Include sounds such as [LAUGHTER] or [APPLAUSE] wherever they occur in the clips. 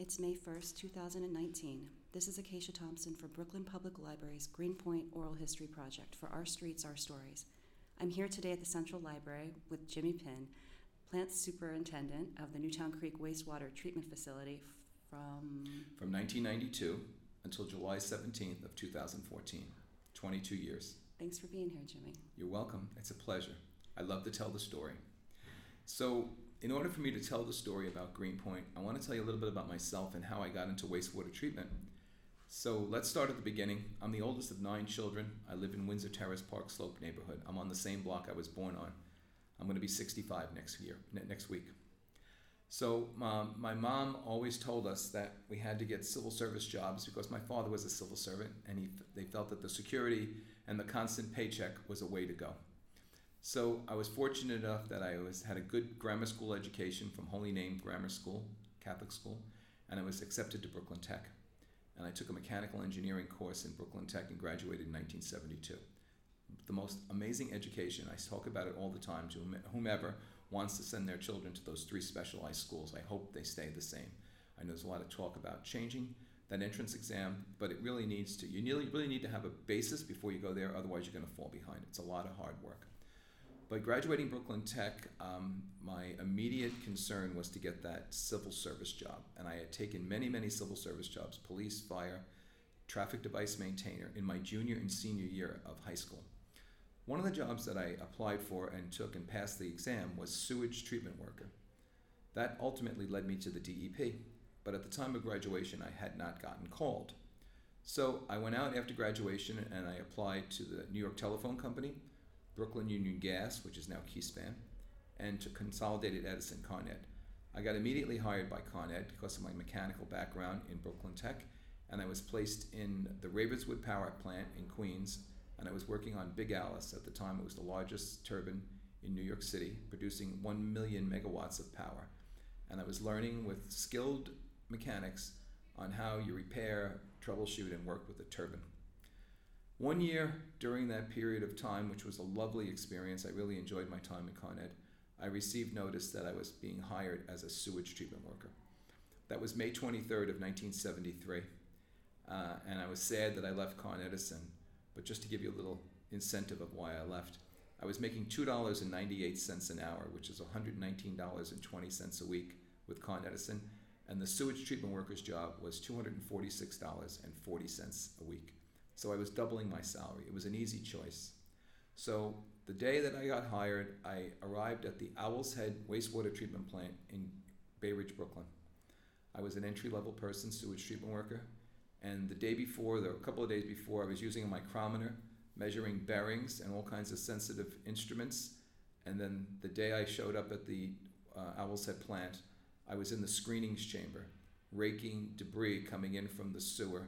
It's May 1st, 2019. This is Acacia Thompson for Brooklyn Public Library's Greenpoint Oral History Project for Our Streets, Our Stories. I'm here today at the Central Library with Jimmy Pynn, plant superintendent of the Newtown Creek Wastewater Treatment Facility from From 1992 until July 17th of 2014. 22 years. Thanks for being here, Jimmy. You're welcome. It's a pleasure. I love to tell the story. So, in order for me to tell the story about Greenpoint, I want to tell you a little bit about myself and how I got into wastewater treatment. So, let's start at the beginning. I'm the oldest of nine children. I live in Windsor Terrace Park Slope neighborhood. I'm on the same block I was born on. I'm going to be 65 next year, next week. So, um, my mom always told us that we had to get civil service jobs because my father was a civil servant and he, they felt that the security and the constant paycheck was a way to go. So I was fortunate enough that I was had a good grammar school education from Holy Name Grammar School, Catholic school, and I was accepted to Brooklyn Tech. And I took a mechanical engineering course in Brooklyn Tech and graduated in 1972. The most amazing education. I talk about it all the time to whomever wants to send their children to those three specialized schools. I hope they stay the same. I know there's a lot of talk about changing that entrance exam, but it really needs to. You really need to have a basis before you go there, otherwise, you're going to fall behind. It's a lot of hard work. By graduating Brooklyn Tech, um, my immediate concern was to get that civil service job. And I had taken many, many civil service jobs police, fire, traffic device maintainer in my junior and senior year of high school. One of the jobs that I applied for and took and passed the exam was sewage treatment worker. That ultimately led me to the DEP, but at the time of graduation, I had not gotten called. So I went out after graduation and I applied to the New York Telephone Company Brooklyn Union Gas, which is now Keyspan, and to Consolidated Edison Con Ed. I got immediately hired by Con Ed because of my mechanical background in Brooklyn Tech, and I was placed in the Ravenswood Power Plant in Queens, and I was working on Big Alice. At the time, it was the largest turbine in New York City, producing 1 million megawatts of power. And I was learning with skilled mechanics on how you repair, troubleshoot, and work with a turbine. One year during that period of time, which was a lovely experience, I really enjoyed my time at Con Ed, I received notice that I was being hired as a sewage treatment worker. That was May 23rd of 1973. Uh, and I was sad that I left Con Edison. But just to give you a little incentive of why I left, I was making $2.98 an hour, which is $119.20 a week with Con Edison. And the sewage treatment worker's job was $246.40 a week. So I was doubling my salary. It was an easy choice. So the day that I got hired, I arrived at the Owl's Head wastewater treatment plant in Bay Ridge, Brooklyn. I was an entry level person, sewage treatment worker. And the day before, the, a couple of days before, I was using a micrometer, measuring bearings and all kinds of sensitive instruments. And then the day I showed up at the uh, Owl's Head plant, I was in the screenings chamber, raking debris coming in from the sewer,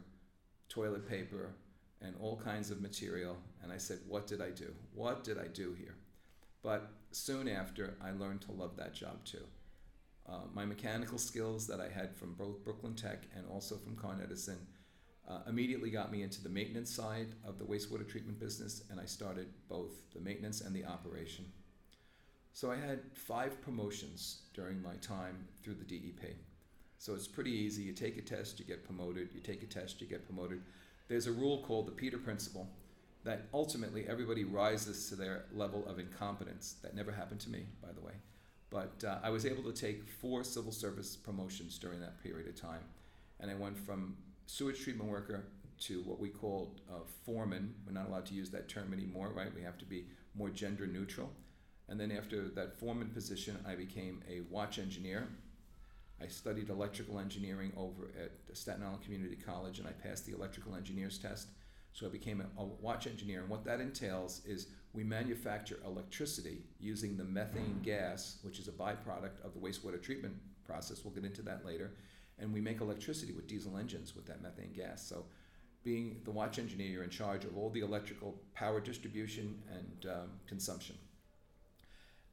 toilet paper, and all kinds of material. And I said, What did I do? What did I do here? But soon after, I learned to love that job too. Uh, my mechanical skills that I had from both Brooklyn Tech and also from Con Edison uh, immediately got me into the maintenance side of the wastewater treatment business, and I started both the maintenance and the operation. So I had five promotions during my time through the DEP. So it's pretty easy. You take a test, you get promoted. You take a test, you get promoted there's a rule called the Peter Principle that ultimately everybody rises to their level of incompetence. That never happened to me, by the way. But uh, I was able to take four civil service promotions during that period of time. And I went from sewage treatment worker to what we called uh, foreman. We're not allowed to use that term anymore, right? We have to be more gender neutral. And then after that foreman position, I became a watch engineer I studied electrical engineering over at Staten Island Community College and I passed the electrical engineer's test. So I became a, watch engineer. And what that entails is we manufacture electricity using the methane gas, which is a byproduct of the wastewater treatment process. We'll get into that later. And we make electricity with diesel engines with that methane gas. So being the watch engineer, you're in charge of all the electrical power distribution and um, consumption.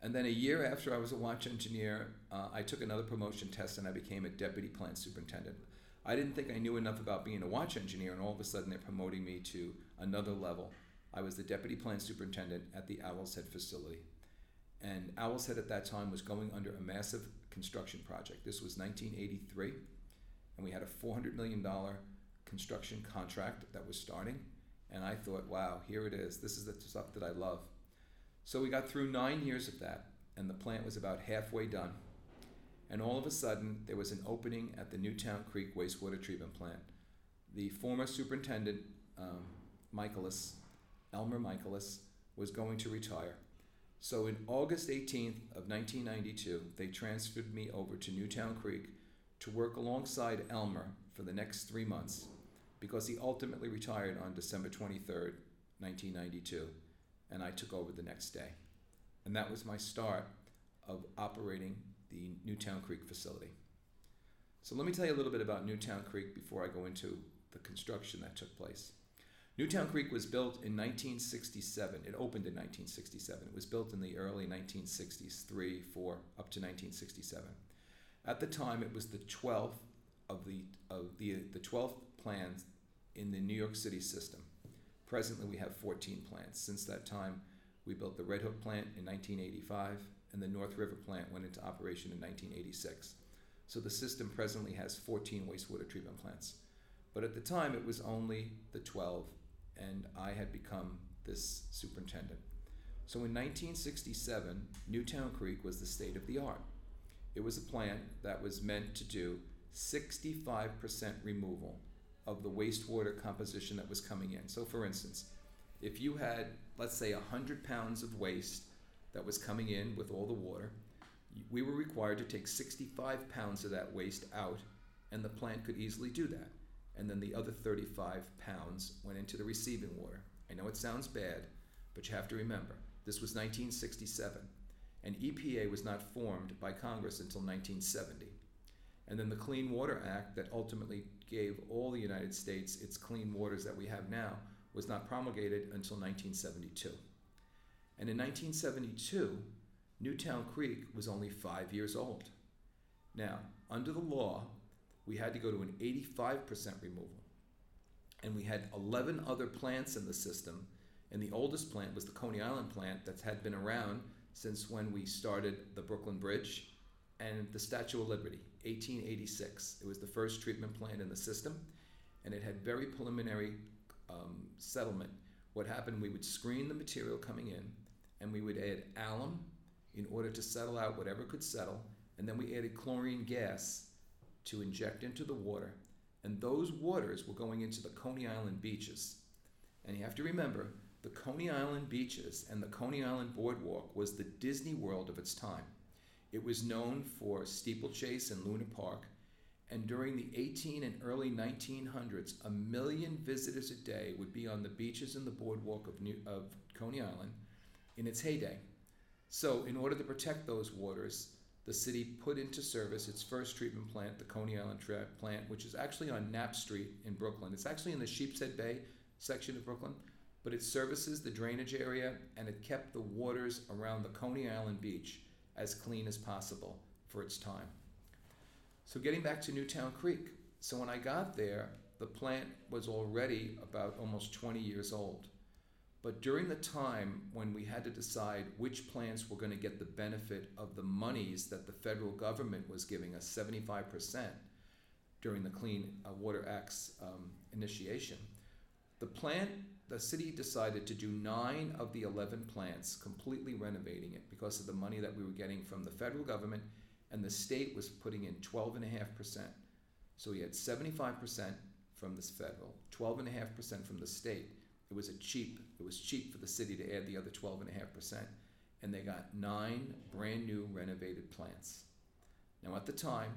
And then a year after I was a watch engineer, uh, I took another promotion test and I became a deputy plant superintendent. I didn't think I knew enough about being a watch engineer, and all of a sudden they're promoting me to another level. I was the deputy plant superintendent at the Owl's Head facility. And Owl's Head at that time was going under a massive construction project. This was 1983. and we had a $400 million construction contract that was starting. And I thought, wow, here it is. This is the stuff that I love. So we got through nine years of that, and the plant was about halfway done. And all of a sudden, there was an opening at the Newtown Creek wastewater treatment plant. The former superintendent, um, Michaelis, Elmer Michaelis, was going to retire. So in August 18th of 1992, they transferred me over to Newtown Creek to work alongside Elmer for the next three months because he ultimately retired on December 23rd, 1992, and I took over the next day. And that was my start of operating the Newtown Creek facility. So let me tell you a little bit about Newtown Creek before I go into the construction that took place. Newtown Creek was built in 1967. It opened in 1967. It was built in the early 1960s, 3, 4, up to 1967. At the time, it was the 12th of the, of the, the 12th plants in the New York City system. Presently, we have 14 plants. Since that time, we built the Red Hook plant in 1985, and the North River plant went into operation in 1986. So the system presently has 14 wastewater treatment plants. But at the time, it was only the 12, and I had become this superintendent. So in 1967, Newtown Creek was the state of the art. It was a plant that was meant to do 65% removal of the wastewater composition that was coming in. So, for instance, if you had, let's say, 100 pounds of waste that was coming in with all the water, we were required to take 65 pounds of that waste out, and the plant could easily do that. And then the other 35 pounds went into the receiving water. I know it sounds bad, but you have to remember this was 1967, and EPA was not formed by Congress until 1970. And then the Clean Water Act, that ultimately gave all the United States its clean waters that we have now, was not promulgated until 1972. And in 1972, Newtown Creek was only five years old. Now, under the law, we had to go to an 85% removal. And we had 11 other plants in the system, and the oldest plant was the Coney Island plant that had been around since when we started the Brooklyn Bridge and the Statue of Liberty, 1886. It was the first treatment plant in the system, and it had very preliminary um, settlement. What happened, we would screen the material coming in, and we would add alum in order to settle out whatever could settle, and then we added chlorine gas to inject into the water, and those waters were going into the Coney Island beaches. And you have to remember, the Coney Island beaches and the Coney Island boardwalk was the Disney World of its time. It was known for steeplechase and Luna Park, and during the 18 and early 1900s, a million visitors a day would be on the beaches and the boardwalk of, New, of Coney Island in its heyday. So, in order to protect those waters, the city put into service its first treatment plant, the Coney Island plant, which is actually on Knapp Street in Brooklyn. It's actually in the Sheepshead Bay section of Brooklyn, but it services the drainage area and it kept the waters around the Coney Island beach as clean as possible for its time. So, getting back to Newtown Creek. So, when I got there, the plant was already about almost 20 years old. But during the time when we had to decide which plants were going to get the benefit of the monies that the federal government was giving us, 75% during the Clean uh, Water Act's um, initiation, the plant, the city decided to do nine of the 11 plants, completely renovating it because of the money that we were getting from the federal government, and the state was putting in 12.5%. So we had 75% from the federal, 12.5% from the state it was a cheap. It was cheap for the city to add the other twelve and a half percent, and they got nine brand new renovated plants. Now at the time,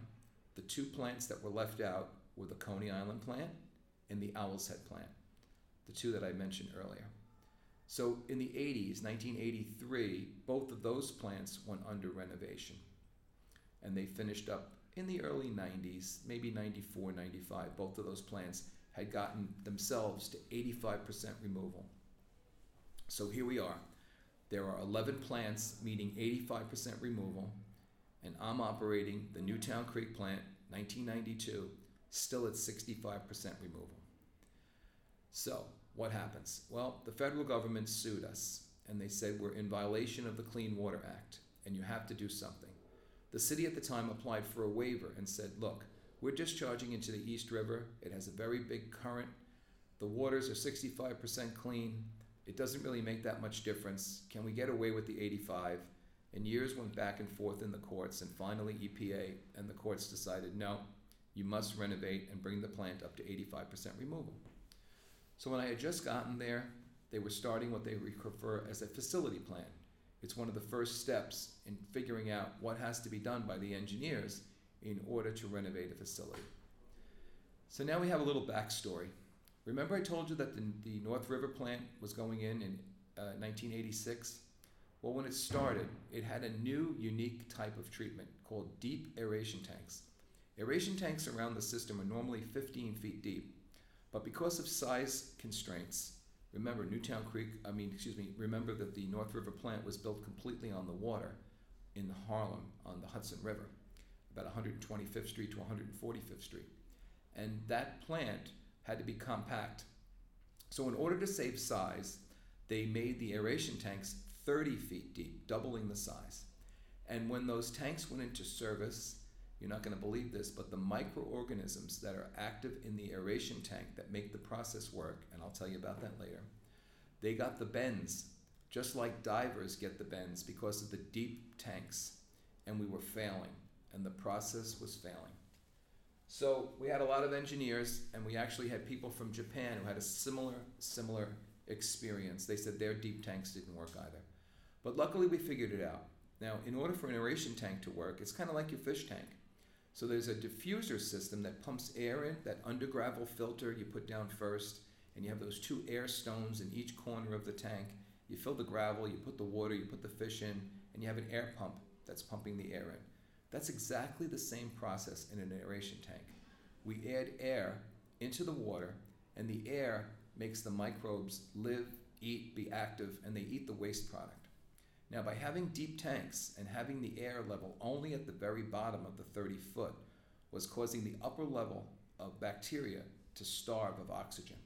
the two plants that were left out were the Coney Island plant and the Owl's Head plant, the two that I mentioned earlier. So in the 80s, 1983, both of those plants went under renovation. And they finished up in the early 90s, maybe 94, 95, both of those plants had gotten themselves to 85% removal. So here we are. There are 11 plants meeting 85% removal, and I'm operating the Newtown Creek plant, 1992, still at 65% removal. So, what happens? Well, the federal government sued us, and they said we're in violation of the Clean Water Act, and you have to do something. The city at the time applied for a waiver and said, look, We're discharging into the East River. It has a very big current. The waters are 65% clean. It doesn't really make that much difference. Can we get away with the 85? And years went back and forth in the courts, and finally, EPA and the courts decided no, you must renovate and bring the plant up to 85% removal. So when I had just gotten there, they were starting what they refer as a facility plan. It's one of the first steps in figuring out what has to be done by the engineers in order to renovate a facility. So now we have a little backstory. Remember, I told you that the, the North River plant was going in in uh, 1986? Well, when it started, it had a new, unique type of treatment called deep aeration tanks. Aeration tanks around the system are normally 15 feet deep, but because of size constraints, remember Newtown Creek, I mean, excuse me, remember that the North River plant was built completely on the water in Harlem on the Hudson River, about 125th Street to 145th Street. And that plant had to be compact. So, in order to save size, they made the aeration tanks 30 feet deep, doubling the size. And when those tanks went into service, you're not going to believe this, but the microorganisms that are active in the aeration tank that make the process work, and I'll tell you about that later, they got the bends, just like divers get the bends because of the deep tanks. And we were failing, and the process was failing. So we had a lot of engineers, and we actually had people from Japan who had a similar, similar experience. They said their deep tanks didn't work either. But luckily, we figured it out. Now, in order for an aeration tank to work, it's kind of like your fish tank. So there's a diffuser system that pumps air in, that under gravel filter you put down first, and you have those two air stones in each corner of the tank. You fill the gravel, you put the water, you put the fish in, and you have an air pump that's pumping the air in. That's exactly the same process in an aeration tank. We add air into the water, and the air makes the microbes live, eat, be active, and they eat the waste product. Now, by having deep tanks and having the air level only at the very bottom of the 30 foot was causing the upper level of bacteria to starve of oxygen.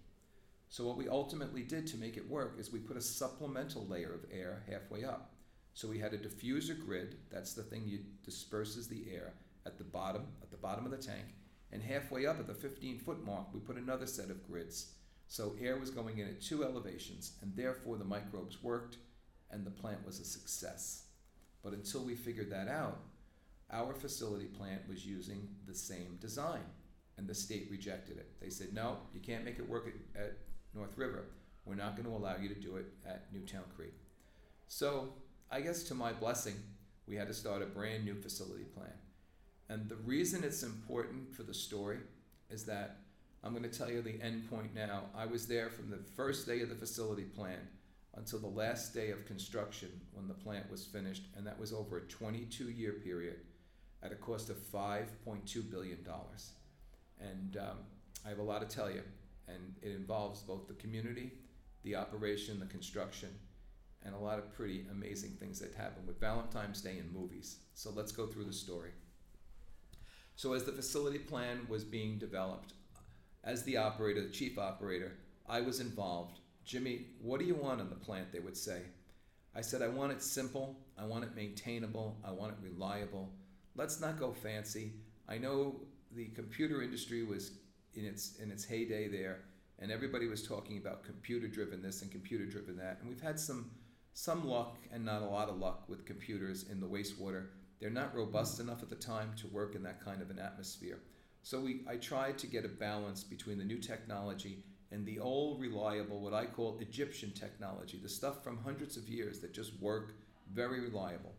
So, what we ultimately did to make it work is we put a supplemental layer of air halfway up. So, we had a diffuser grid, that's the thing that disperses the air at the bottom, at the bottom of the tank, and halfway up at the 15 foot mark, we put another set of grids. So, air was going in at two elevations, and therefore the microbes worked and the plant was a success. But until we figured that out, our facility plant was using the same design, and the state rejected it. They said, no, you can't make it work at, at North River. We're not going to allow you to do it at Newtown Creek. So, I guess to my blessing, we had to start a brand new facility plan. And the reason it's important for the story is that I'm going to tell you the end point now. I was there from the first day of the facility plan until the last day of construction when the plant was finished, and that was over a 22 year period at a cost of $5.2 billion. And um, I have a lot to tell you, and it involves both the community, the operation, the construction, and a lot of pretty amazing things that happen with Valentine's Day and movies. So let's go through the story. So, as the facility plan was being developed, as the operator, the chief operator, I was involved Jimmy, what do you want in the plant? They would say. I said, I want it simple, I want it maintainable, I want it reliable. Let's not go fancy. I know the computer industry was in its in its heyday there, and everybody was talking about computer driven this and computer driven that. And we've had some some luck and not a lot of luck with computers in the wastewater. They're not robust enough at the time to work in that kind of an atmosphere. So we I tried to get a balance between the new technology and the old reliable, what I call Egyptian technology, the stuff from hundreds of years that just work very reliable.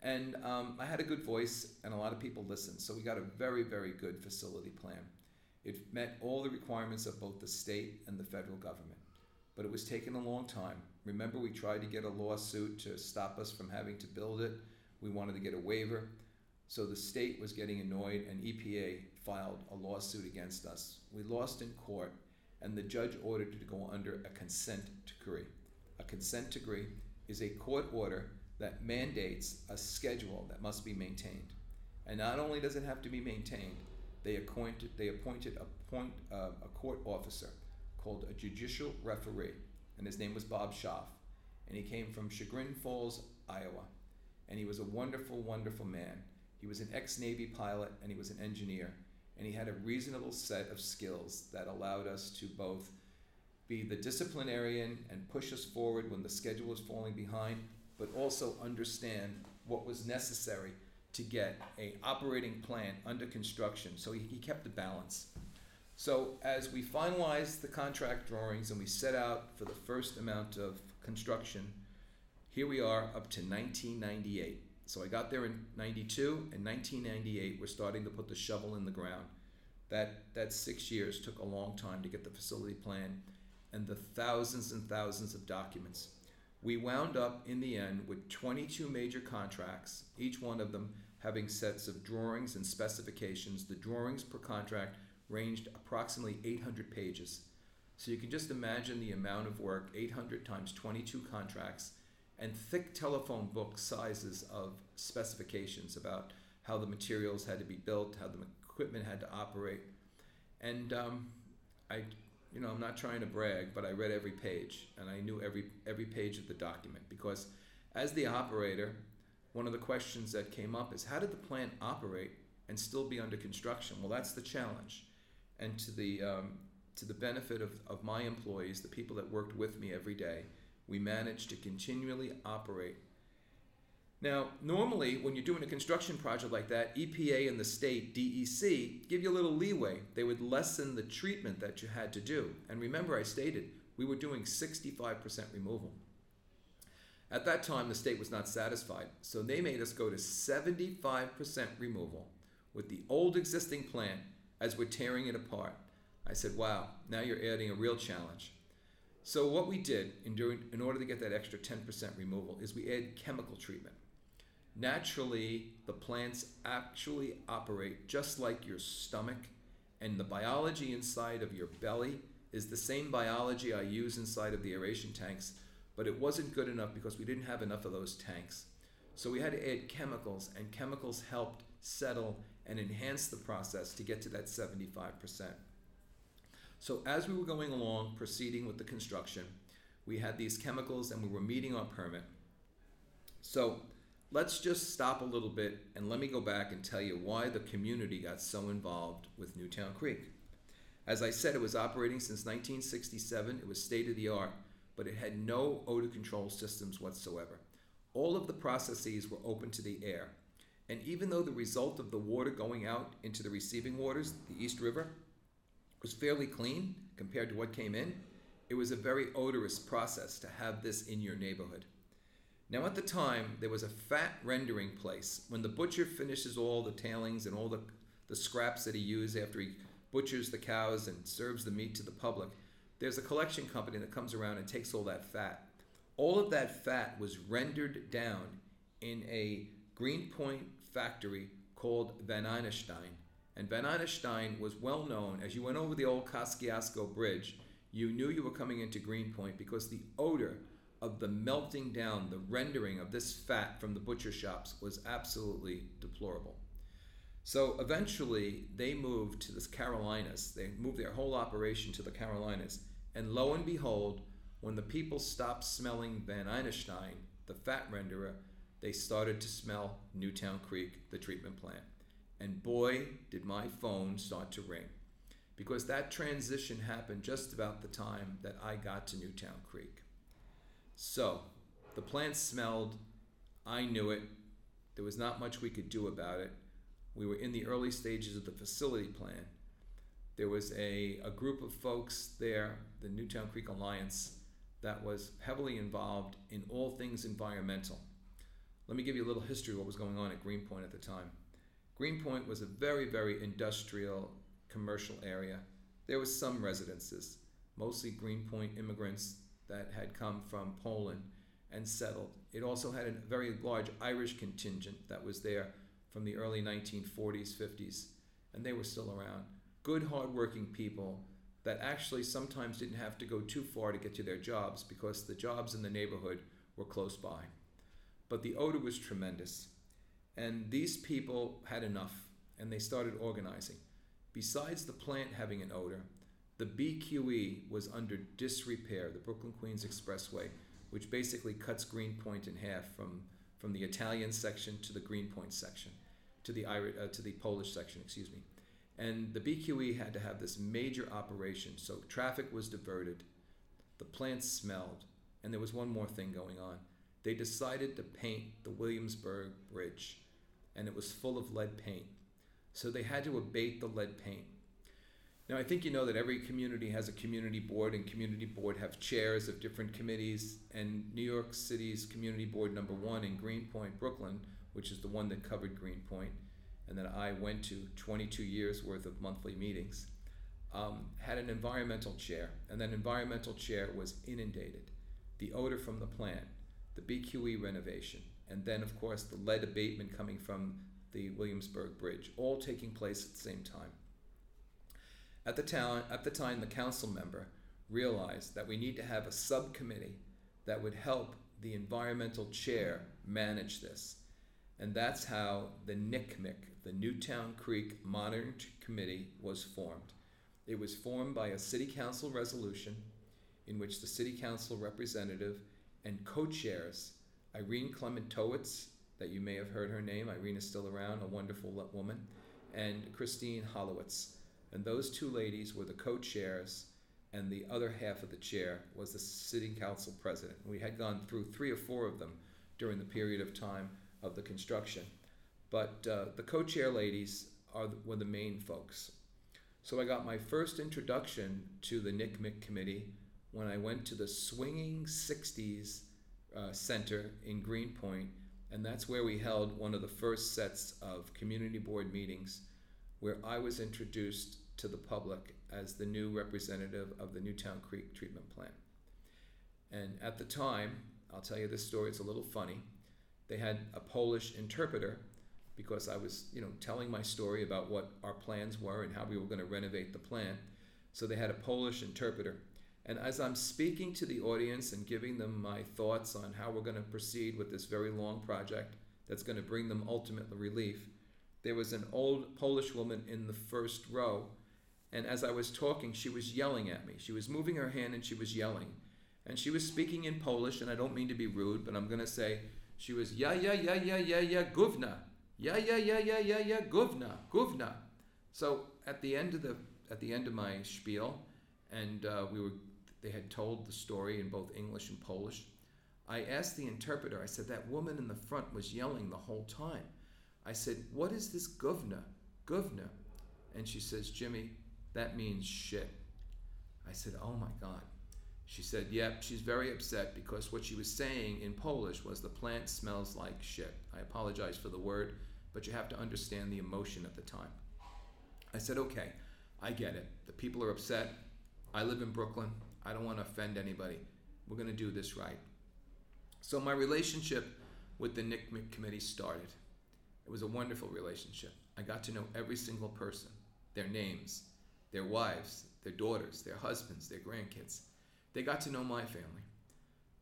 And um, I had a good voice, and a lot of people listened. So we got a very, very good facility plan. It met all the requirements of both the state and the federal government. But it was taking a long time. Remember, we tried to get a lawsuit to stop us from having to build it. We wanted to get a waiver. So the state was getting annoyed, and EPA filed a lawsuit against us. We lost in court and the judge ordered it to go under a consent decree. A consent decree is a court order that mandates a schedule that must be maintained. And not only does it have to be maintained, they appointed, they appointed a, point, uh, a court officer called a judicial referee, and his name was Bob Schaff. And he came from Chagrin Falls, Iowa. And he was a wonderful, wonderful man. He was an ex Navy pilot and he was an engineer and he had a reasonable set of skills that allowed us to both be the disciplinarian and push us forward when the schedule was falling behind, but also understand what was necessary to get a operating plan under construction. So he, he kept the balance. So as we finalized the contract drawings and we set out for the first amount of construction, here we are up to 1998. So I got there in 92 and 1998 we're starting to put the shovel in the ground. That that 6 years took a long time to get the facility plan and the thousands and thousands of documents. We wound up in the end with 22 major contracts, each one of them having sets of drawings and specifications. The drawings per contract ranged approximately 800 pages. So you can just imagine the amount of work 800 times 22 contracts and thick telephone book sizes of specifications about how the materials had to be built, how the equipment had to operate. And um, I, you know, I'm not trying to brag, but I read every page and I knew every every page of the document because as the operator, one of the questions that came up is how did the plant operate and still be under construction? Well, that's the challenge. And to the um, to the benefit of, of my employees, the people that worked with me every day, we managed to continually operate. Now, normally, when you're doing a construction project like that, EPA and the state, DEC, give you a little leeway. They would lessen the treatment that you had to do. And remember, I stated we were doing 65% removal. At that time, the state was not satisfied, so they made us go to 75% removal with the old existing plant as we're tearing it apart. I said, wow, now you're adding a real challenge. So what we did in, doing, in order to get that extra 10% removal is we add chemical treatment. Naturally, the plants actually operate just like your stomach, and the biology inside of your belly is the same biology I use inside of the aeration tanks, but it wasn't good enough because we didn't have enough of those tanks. So we had to add chemicals, and chemicals helped settle and enhance the process to get to that 75%. So as we were going along, proceeding with the construction, we had these chemicals and we were meeting our permit. So let's just stop a little bit and let me go back and tell you why the community got so involved with Newtown Creek. As I said, it was operating since 1967. It was state of the art, but it had no odor control systems whatsoever. All of the processes were open to the air. And even though the result of the water going out into the receiving waters, the East River, was fairly clean compared to what came in, it was a very odorous process to have this in your neighborhood. Now, at the time, there was a fat rendering place. When the butcher finishes all the tailings and all the, the scraps that he used after he butchers the cows and serves the meat to the public, there's a collection company that comes around and takes all that fat. All of that fat was rendered down in a Greenpoint factory called Van Iderstine. And Van Iderstine was well known as you went over the old Kosciuszko Bridge, you knew you were coming into Greenpoint because the odor of the melting down, the rendering of this fat from the butcher shops was absolutely deplorable. So eventually they moved to the Carolinas. They moved their whole operation to the Carolinas. And lo and behold, when the people stopped smelling Van Iderstine, the fat renderer, they started to smell Newtown Creek, the treatment plant. And boy, did my phone start to ring. Because that transition happened just about the time that I got to Newtown Creek. So, the plant smelled. I knew it. There was not much we could do about it. We were in the early stages of the facility plan. There was a, a group of folks there, the Newtown Creek Alliance, that was heavily involved in all things environmental. Let me give you a little history of what was going on at Greenpoint at the time. Greenpoint was a very, very industrial commercial area. There was some residences, mostly Greenpoint immigrants that had come from Poland and settled. It also had a very large Irish contingent that was there from the early 1940s, 50s, and they were still around. Good, hardworking people that actually sometimes didn't have to go too far to get to their jobs because the jobs in the neighborhood were close by. But the odor was tremendous. And these people had enough and they started organizing. Besides the plant having an odor, the BQE was under disrepair, the Brooklyn Queens Expressway, which basically cuts Greenpoint in half from, from the Italian section to the Greenpoint section, to the, uh, to the Polish section, excuse me. And the BQE had to have this major operation, so traffic was diverted, the plant smelled, and there was one more thing going on. They decided to paint the Williamsburg Bridge, and it was full of lead paint. So they had to abate the lead paint. Now, I think you know that every community has a community board, and community board have chairs of different committees. And New York City's community board number one in Greenpoint, Brooklyn, which is the one that covered Greenpoint, and that I went to 22 years worth of monthly meetings, um, had an environmental chair, and that environmental chair was inundated. The odor from the plant, the BQE renovation, and then, of course, the lead abatement coming from the Williamsburg Bridge, all taking place at the same time. At the, town, at the time, the council member realized that we need to have a subcommittee that would help the environmental chair manage this. And that's how the NCMEC, the Newtown Creek Monitoring Committee, was formed. It was formed by a city council resolution in which the city council representative and co-chairs Irene Klementowicz, that you may have heard her name, Irene is still around, a wonderful woman, and Christine Holowacz. And those two ladies were the co-chairs, and the other half of the chair was the city council president. We had gone through three or four of them during the period of time of the construction. But uh, the co-chair ladies are, were the main folks. So I got my first introduction to the NCMEC committee when I went to the Swinging 60s uh, Center in Greenpoint, and that's where we held one of the first sets of community board meetings where I was introduced to the public as the new representative of the Newtown Creek treatment plant. And at the time, I'll tell you this story, it's a little funny. They had a Polish interpreter because I was, you know, telling my story about what our plans were and how we were going to renovate the plant. So they had a Polish interpreter. And as I'm speaking to the audience and giving them my thoughts on how we're going to proceed with this very long project that's going to bring them ultimate relief, there was an old Polish woman in the first row. And as I was talking, she was yelling at me. She was moving her hand and she was yelling. And she was speaking in Polish, and I don't mean to be rude, but I'm going to say, she was, yeah, yeah, yeah, yeah, yeah, yeah, guvna. Yeah, yeah, yeah, yeah, yeah, yeah, guvna, guvna. So at the end of the at the end of my spiel, and uh, we were they had told the story in both English and Polish. I asked the interpreter. I said that woman in the front was yelling the whole time. I said, "What is this guvna, guvna?" And she says, "Jimmy, that means shit." I said, "Oh my God." She said, Yep, she's very upset because what she was saying in Polish was the plant smells like shit. I apologize for the word, but you have to understand the emotion at the time. I said, Okay, I get it. The people are upset. I live in Brooklyn. I don't want to offend anybody. We're going to do this right. So my relationship with the NCMEC committee started. It was a wonderful relationship. I got to know every single person, their names, their wives, their daughters, their husbands, their grandkids they got to know my family.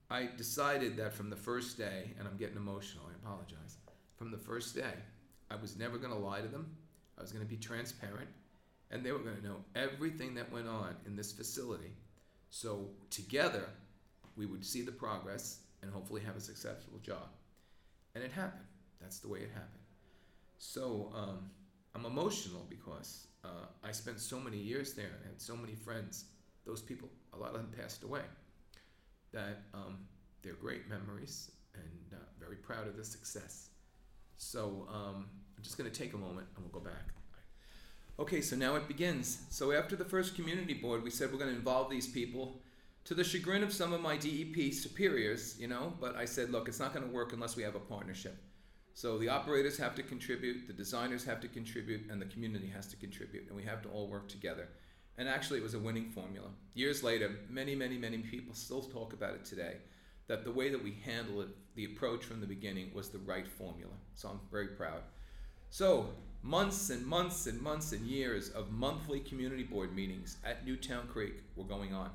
I decided that from the first day, and I'm getting emotional, I apologize. From the first day, I was never going to lie to them. I was going to be transparent, and they were going to know everything that went on in this facility. So together, we would see the progress and hopefully have a successful job. And it happened. That's the way it happened. So um, I'm emotional because uh, I spent so many years there and had so many friends those people, a lot of them passed away. That um, they're great memories and uh, very proud of the success. So um, I'm just going to take a moment and we'll go back. Okay, so now it begins. So after the first community board, we said we're going to involve these people to the chagrin of some of my DEP superiors, you know, but I said, look, it's not going to work unless we have a partnership. So the operators have to contribute, the designers have to contribute, and the community has to contribute, and we have to all work together. And actually, it was a winning formula. Years later, many, many, many people still talk about it today that the way that we handled it, the approach from the beginning, was the right formula. So I'm very proud. So, months and months and months and years of monthly community board meetings at Newtown Creek were going on.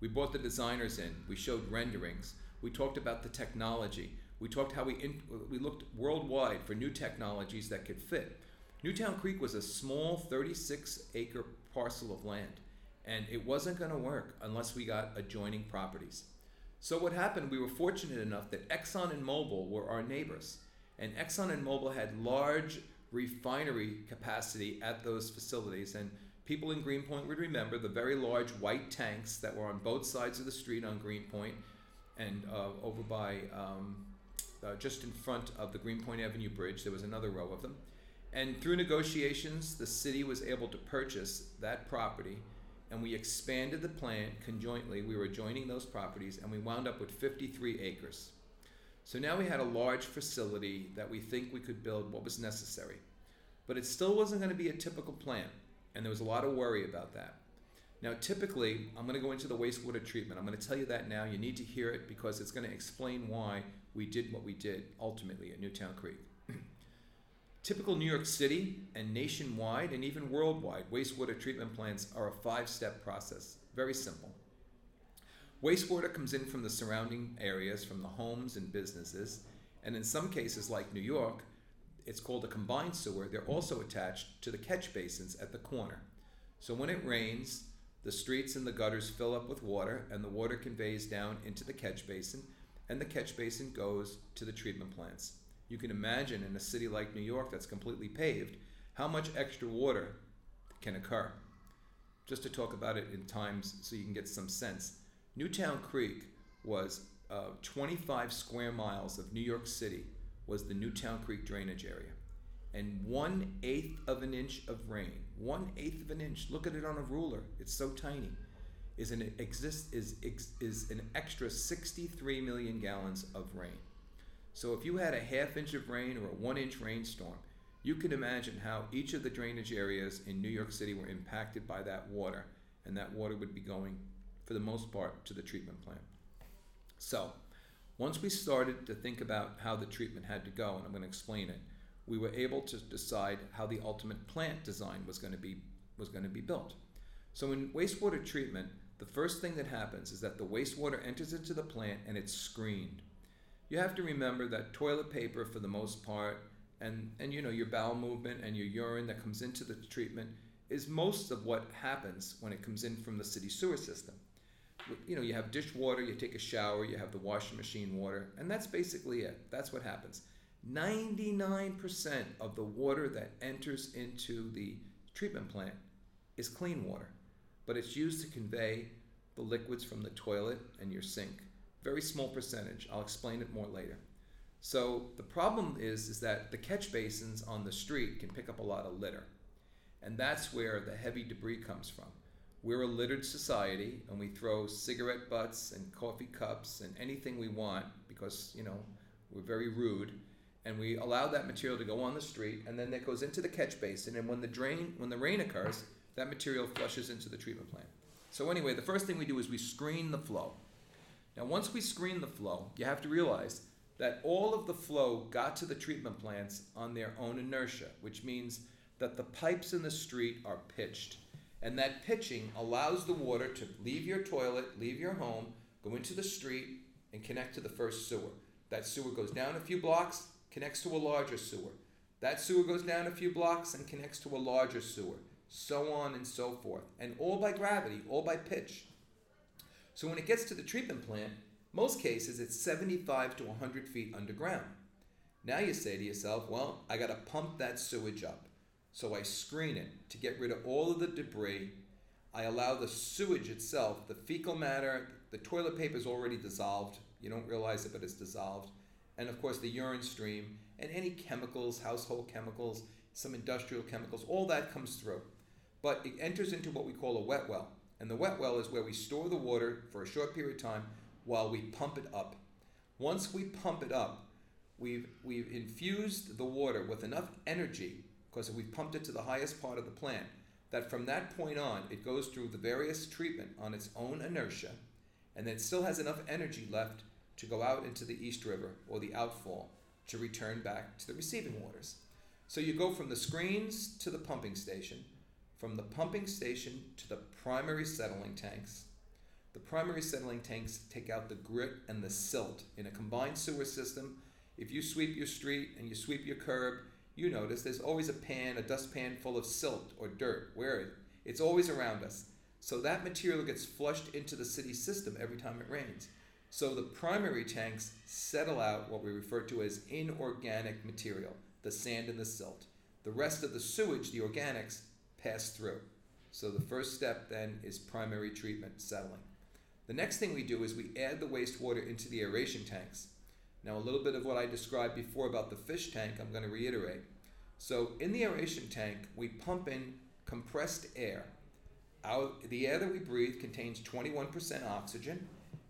We brought the designers in, we showed renderings, we talked about the technology, we talked how we, in, we looked worldwide for new technologies that could fit. Newtown Creek was a small 36 acre parcel of land, and it wasn't going to work unless we got adjoining properties. So what happened? We were fortunate enough that Exxon and Mobil were our neighbors, and Exxon and Mobil had large refinery capacity at those facilities. And people in Greenpoint would remember the very large white tanks that were on both sides of the street on Greenpoint and uh, over by um, uh, just in front of the Greenpoint Avenue Bridge. There was another row of them. And through negotiations, the city was able to purchase that property and we expanded the plant conjointly. We were joining those properties and we wound up with 53 acres. So now we had a large facility that we think we could build what was necessary. But it still wasn't going to be a typical plant, and there was a lot of worry about that. Now, typically, I'm going to go into the wastewater treatment. I'm going to tell you that now. You need to hear it because it's going to explain why we did what we did ultimately at Newtown Creek. [CLEARS THROAT] Typical New York City and nationwide and even worldwide wastewater treatment plants are a five step process. Very simple. Wastewater comes in from the surrounding areas, from the homes and businesses, and in some cases, like New York, it's called a combined sewer. They're also attached to the catch basins at the corner. So when it rains, the streets and the gutters fill up with water, and the water conveys down into the catch basin, and the catch basin goes to the treatment plants. You can imagine in a city like New York that's completely paved, how much extra water can occur. Just to talk about it in times so you can get some sense. Newtown Creek was uh, 25 square miles of New York City was the Newtown Creek drainage area. And one eighth of an inch of rain, one eighth of an inch, look at it on a ruler, it's so tiny, is an, exist, is, is an extra 63 million gallons of rain. So if you had a half inch of rain or a one inch rainstorm, you can imagine how each of the drainage areas in New York City were impacted by that water, and that water would be going, for the most part, to the treatment plant. So, once we started to think about how the treatment had to go, and I'm going to explain it, we were able to decide how the ultimate plant design was going to be was going to be built. So in wastewater treatment, the first thing that happens is that the wastewater enters into the plant and it's screened you have to remember that toilet paper for the most part and and you know your bowel movement and your urine that comes into the treatment is most of what happens when it comes in from the city sewer system you know you have dishwater you take a shower you have the washing machine water and that's basically it that's what happens 99% of the water that enters into the treatment plant is clean water but it's used to convey the liquids from the toilet and your sink very small percentage. I'll explain it more later. So the problem is is that the catch basins on the street can pick up a lot of litter. And that's where the heavy debris comes from. We're a littered society and we throw cigarette butts and coffee cups and anything we want because, you know, we're very rude and we allow that material to go on the street and then that goes into the catch basin and when the drain when the rain occurs, that material flushes into the treatment plant. So anyway, the first thing we do is we screen the flow. Now, once we screen the flow, you have to realize that all of the flow got to the treatment plants on their own inertia, which means that the pipes in the street are pitched. And that pitching allows the water to leave your toilet, leave your home, go into the street, and connect to the first sewer. That sewer goes down a few blocks, connects to a larger sewer. That sewer goes down a few blocks and connects to a larger sewer. So on and so forth. And all by gravity, all by pitch. So when it gets to the treatment plant, most cases it's 75 to 100 feet underground. Now you say to yourself, well, I got to pump that sewage up. So I screen it to get rid of all of the debris. I allow the sewage itself, the fecal matter, the toilet paper is already dissolved. You don't realize it, but it's dissolved. And of course, the urine stream and any chemicals, household chemicals, some industrial chemicals, all that comes through. But it enters into what we call a wet well. And the wet well is where we store the water for a short period of time while we pump it up. Once we pump it up, we've, we've infused the water with enough energy, because we've pumped it to the highest part of the plant, that from that point on, it goes through the various treatment on its own inertia, and then it still has enough energy left to go out into the East River or the outfall to return back to the receiving waters. So you go from the screens to the pumping station, from the pumping station to the primary settling tanks. The primary settling tanks take out the grit and the silt. In a combined sewer system, if you sweep your street and you sweep your curb, you notice there's always a pan, a dustpan full of silt or dirt. Where it's always around us. So that material gets flushed into the city system every time it rains. So the primary tanks settle out what we refer to as inorganic material, the sand and the silt. The rest of the sewage, the organics, pass through. So the first step then is primary treatment, settling. The next thing we do is we add the wastewater into the aeration tanks. Now, a little bit of what I described before about the fish tank, I'm going to reiterate. So, in the aeration tank, we pump in compressed air. Our, the air that we breathe contains 21% oxygen,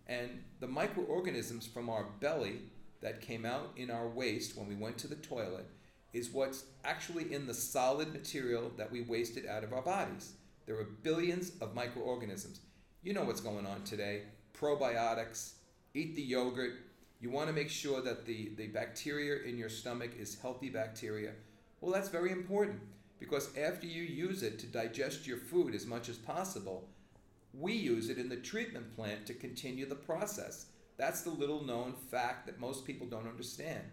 and the microorganisms from our belly that came out in our waste when we went to the toilet is what's actually in the solid material that we wasted out of our bodies. There are billions of microorganisms. You know what's going on today probiotics, eat the yogurt. You want to make sure that the, the bacteria in your stomach is healthy bacteria. Well, that's very important because after you use it to digest your food as much as possible, we use it in the treatment plant to continue the process. That's the little known fact that most people don't understand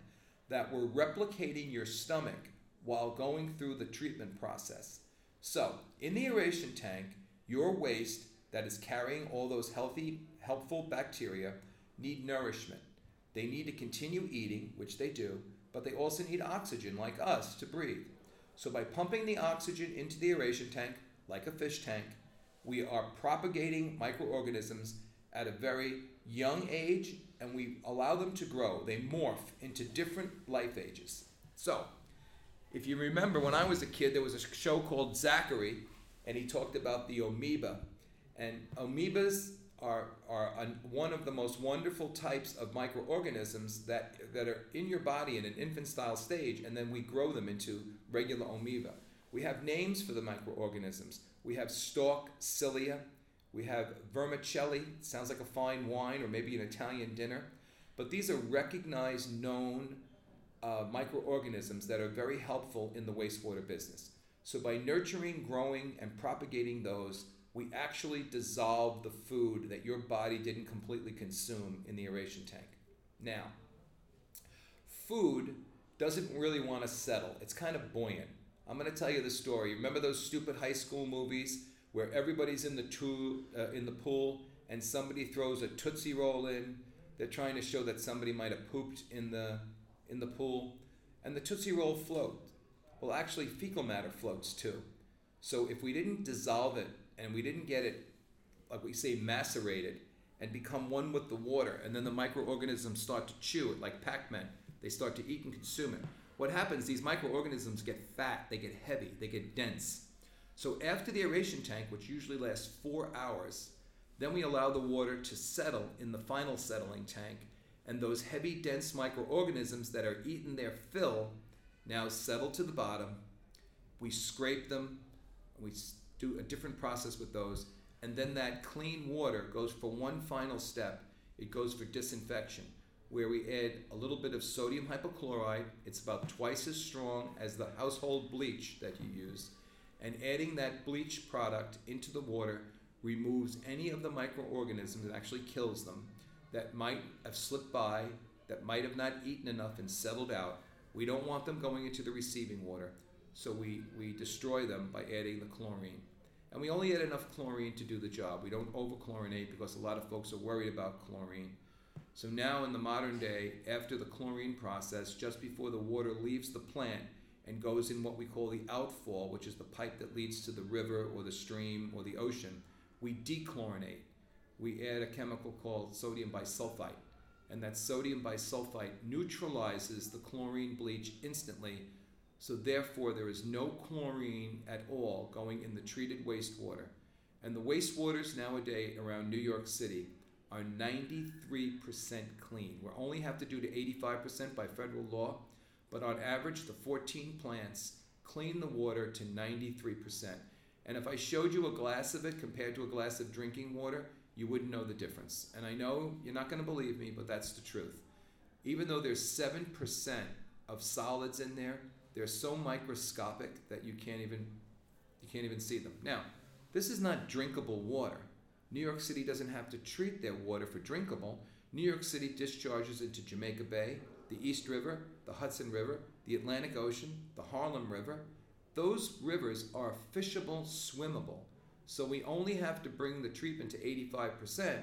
that we're replicating your stomach while going through the treatment process. So, in the aeration tank, your waste that is carrying all those healthy, helpful bacteria need nourishment. They need to continue eating, which they do, but they also need oxygen, like us, to breathe. So, by pumping the oxygen into the aeration tank, like a fish tank, we are propagating microorganisms at a very young age and we allow them to grow. They morph into different life ages. So, if you remember, when I was a kid, there was a show called Zachary, and he talked about the amoeba. And amoebas are, are an, one of the most wonderful types of microorganisms that, that are in your body in an infant style stage, and then we grow them into regular amoeba. We have names for the microorganisms. We have stalk cilia, we have vorticella, sounds like a fine wine or maybe an Italian dinner. But these are recognized, known uh, microorganisms that are very helpful in the wastewater business. So by nurturing, growing, and propagating those, we actually dissolve the food that your body didn't completely consume in the aeration tank. Now, food doesn't really want to settle. It's kind of buoyant. I'm going to tell you the story. Remember those stupid high school movies where everybody's in the uh, in the pool and somebody throws a tootsie roll in. They're trying to show that somebody might have pooped in the in the pool, and the tootsie roll floats. Well, actually, fecal matter floats too. So if we didn't dissolve it and we didn't get it, like we say, macerated and become one with the water, and then the microorganisms start to chew it like Pac-Man. They start to eat and consume it. What happens? These microorganisms get fat, they get heavy, they get dense so after the aeration tank, which usually lasts four hours, then we allow the water to settle in the final settling tank, and those heavy, dense microorganisms that are eating their fill now settle to the bottom. We scrape them, we do a different process with those, and then that clean water goes for one final step. It goes for disinfection, where we add a little bit of sodium hypochlorite. It's about twice as strong as the household bleach that you use and adding that bleach product into the water removes any of the microorganisms that actually kills them that might have slipped by, that might have not eaten enough and settled out. We don't want them going into the receiving water, so we, we destroy them by adding the chlorine. And we only add enough chlorine to do the job. We don't overchlorinate because a lot of folks are worried about chlorine. So now in the modern day, after the chlorine process, just before the water leaves the plant, and goes in what we call the outfall, which is the pipe that leads to the river or the stream or the ocean, we dechlorinate. We add a chemical called sodium bisulfite. And that sodium bisulfite neutralizes the chlorine bleach instantly. So, therefore, there is no chlorine at all going in the treated wastewater. And the wastewaters nowadays around New York City are 93% clean. We only have to do to 85% by federal law but on average, the 14 plants clean the water to 93%. And if I showed you a glass of it compared to a glass of drinking water, you wouldn't know the difference. And I know you're not going to believe me, but that's the truth. Even though there's 7% of solids in there, they're so microscopic that you can't even you can't even see them. Now, this is not drinkable water. New York City doesn't have to treat their water for drinkable. New York City discharges into Jamaica Bay, the East River, the Hudson River, the Atlantic Ocean, the Harlem River. Those rivers are fishable, swimmable. So we only have to bring the treatment to 85%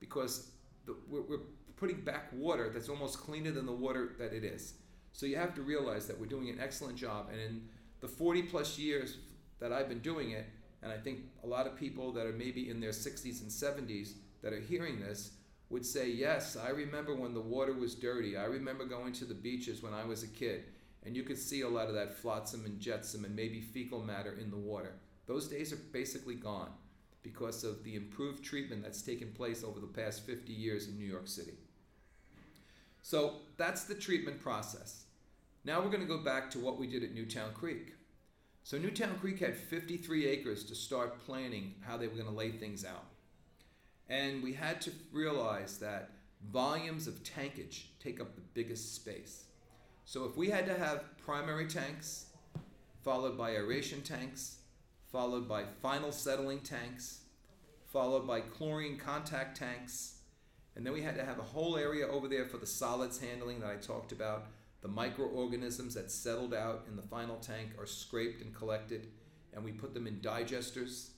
because the, we're, we're putting back water that's almost cleaner than the water that it is. So you have to realize that we're doing an excellent job. And in the 40 plus years that I've been doing it, and I think a lot of people that are maybe in their 60s and 70s that are hearing this would say, Yes, I remember when the water was dirty. I remember going to the beaches when I was a kid, and you could see a lot of that flotsam and jetsam and maybe fecal matter in the water. Those days are basically gone because of the improved treatment that's taken place over the past 50 years in New York City. So that's the treatment process. Now we're going to go back to what we did at Newtown Creek. So Newtown Creek had 53 acres to start planning how they were going to lay things out. And we had to realize that volumes of tankage take up the biggest space. So if we had to have primary tanks, followed by aeration tanks, followed by final settling tanks, followed by chlorine contact tanks, and then we had to have a whole area over there for the solids handling that I talked about. The microorganisms that settled out in the final tank are scraped and collected, and we put them in digesters.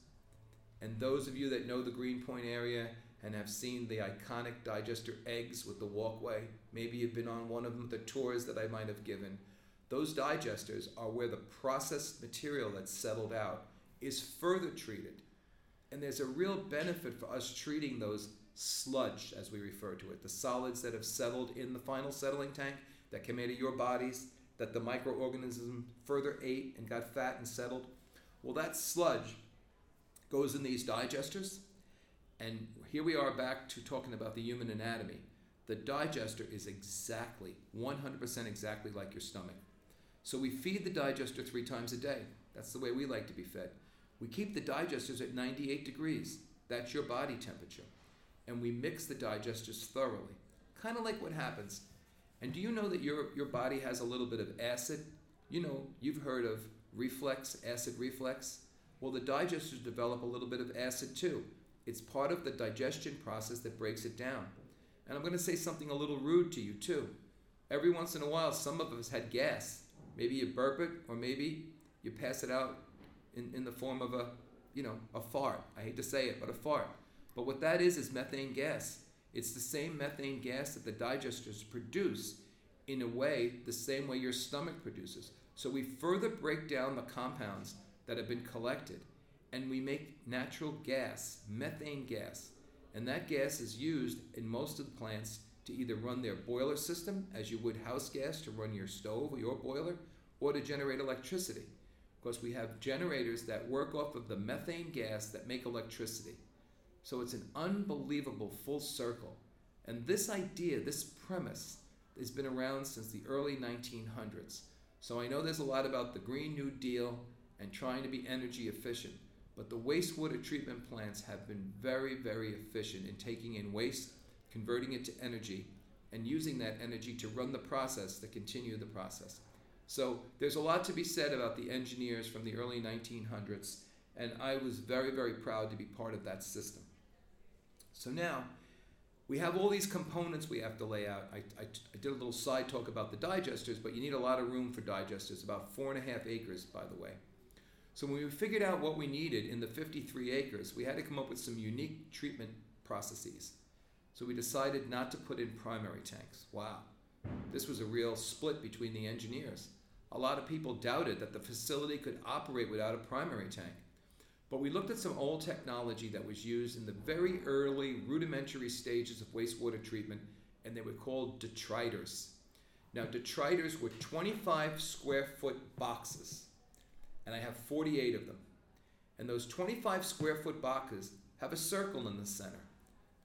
And those of you that know the Greenpoint area and have seen the iconic digester eggs with the walkway, maybe you've been on one of them, the tours that I might have given. Those digesters are where the processed material that's settled out is further treated. And there's a real benefit for us treating those sludge, as we refer to it, the solids that have settled in the final settling tank that came out of your bodies, that the microorganism further ate and got fat and settled. Well, that sludge goes in these digesters, and here we are back to talking about the human anatomy. The digester is exactly, 100% exactly like your stomach. So we feed the digester three times a day. That's the way we like to be fed. We keep the digesters at 98 degrees. That's your body temperature and we mix the digesters thoroughly. Kind of like what happens. And do you know that your, your body has a little bit of acid? You know, you've heard of reflex, acid reflex. Well, the digesters develop a little bit of acid too. It's part of the digestion process that breaks it down. And I'm going to say something a little rude to you too. Every once in a while, some of us had gas. Maybe you burp it, or maybe you pass it out in, in the form of a, you know, a fart. I hate to say it, but a fart. But what that is is methane gas. It's the same methane gas that the digesters produce in a way, the same way your stomach produces. So we further break down the compounds that have been collected and we make natural gas, methane gas. And that gas is used in most of the plants to either run their boiler system, as you would house gas to run your stove or your boiler, or to generate electricity. Because we have generators that work off of the methane gas that make electricity. So it's an unbelievable full circle. And this idea, this premise, has been around since the early 1900s. So I know there's a lot about the Green New Deal and trying to be energy efficient, but the wastewater treatment plants have been very, very efficient in taking in waste, converting it to energy, and using that energy to run the process, to continue the process. So there's a lot to be said about the engineers from the early 1900s, and I was very, very proud to be part of that system. So now we have all these components we have to lay out. I, I, I, did a little side talk about the digesters, but you need a lot of room for digesters, about four and a half acres, by the way. So when we figured out what we needed in the 53 acres, we had to come up with some unique treatment processes. So we decided not to put in primary tanks. Wow. This was a real split between the engineers. A lot of people doubted that the facility could operate without a primary tank. But we looked at some old technology that was used in the very early rudimentary stages of wastewater treatment, and they were called detritors. Now, detritors were 25 square foot boxes, and I have 48 of them. And those 25 square foot boxes have a circle in the center,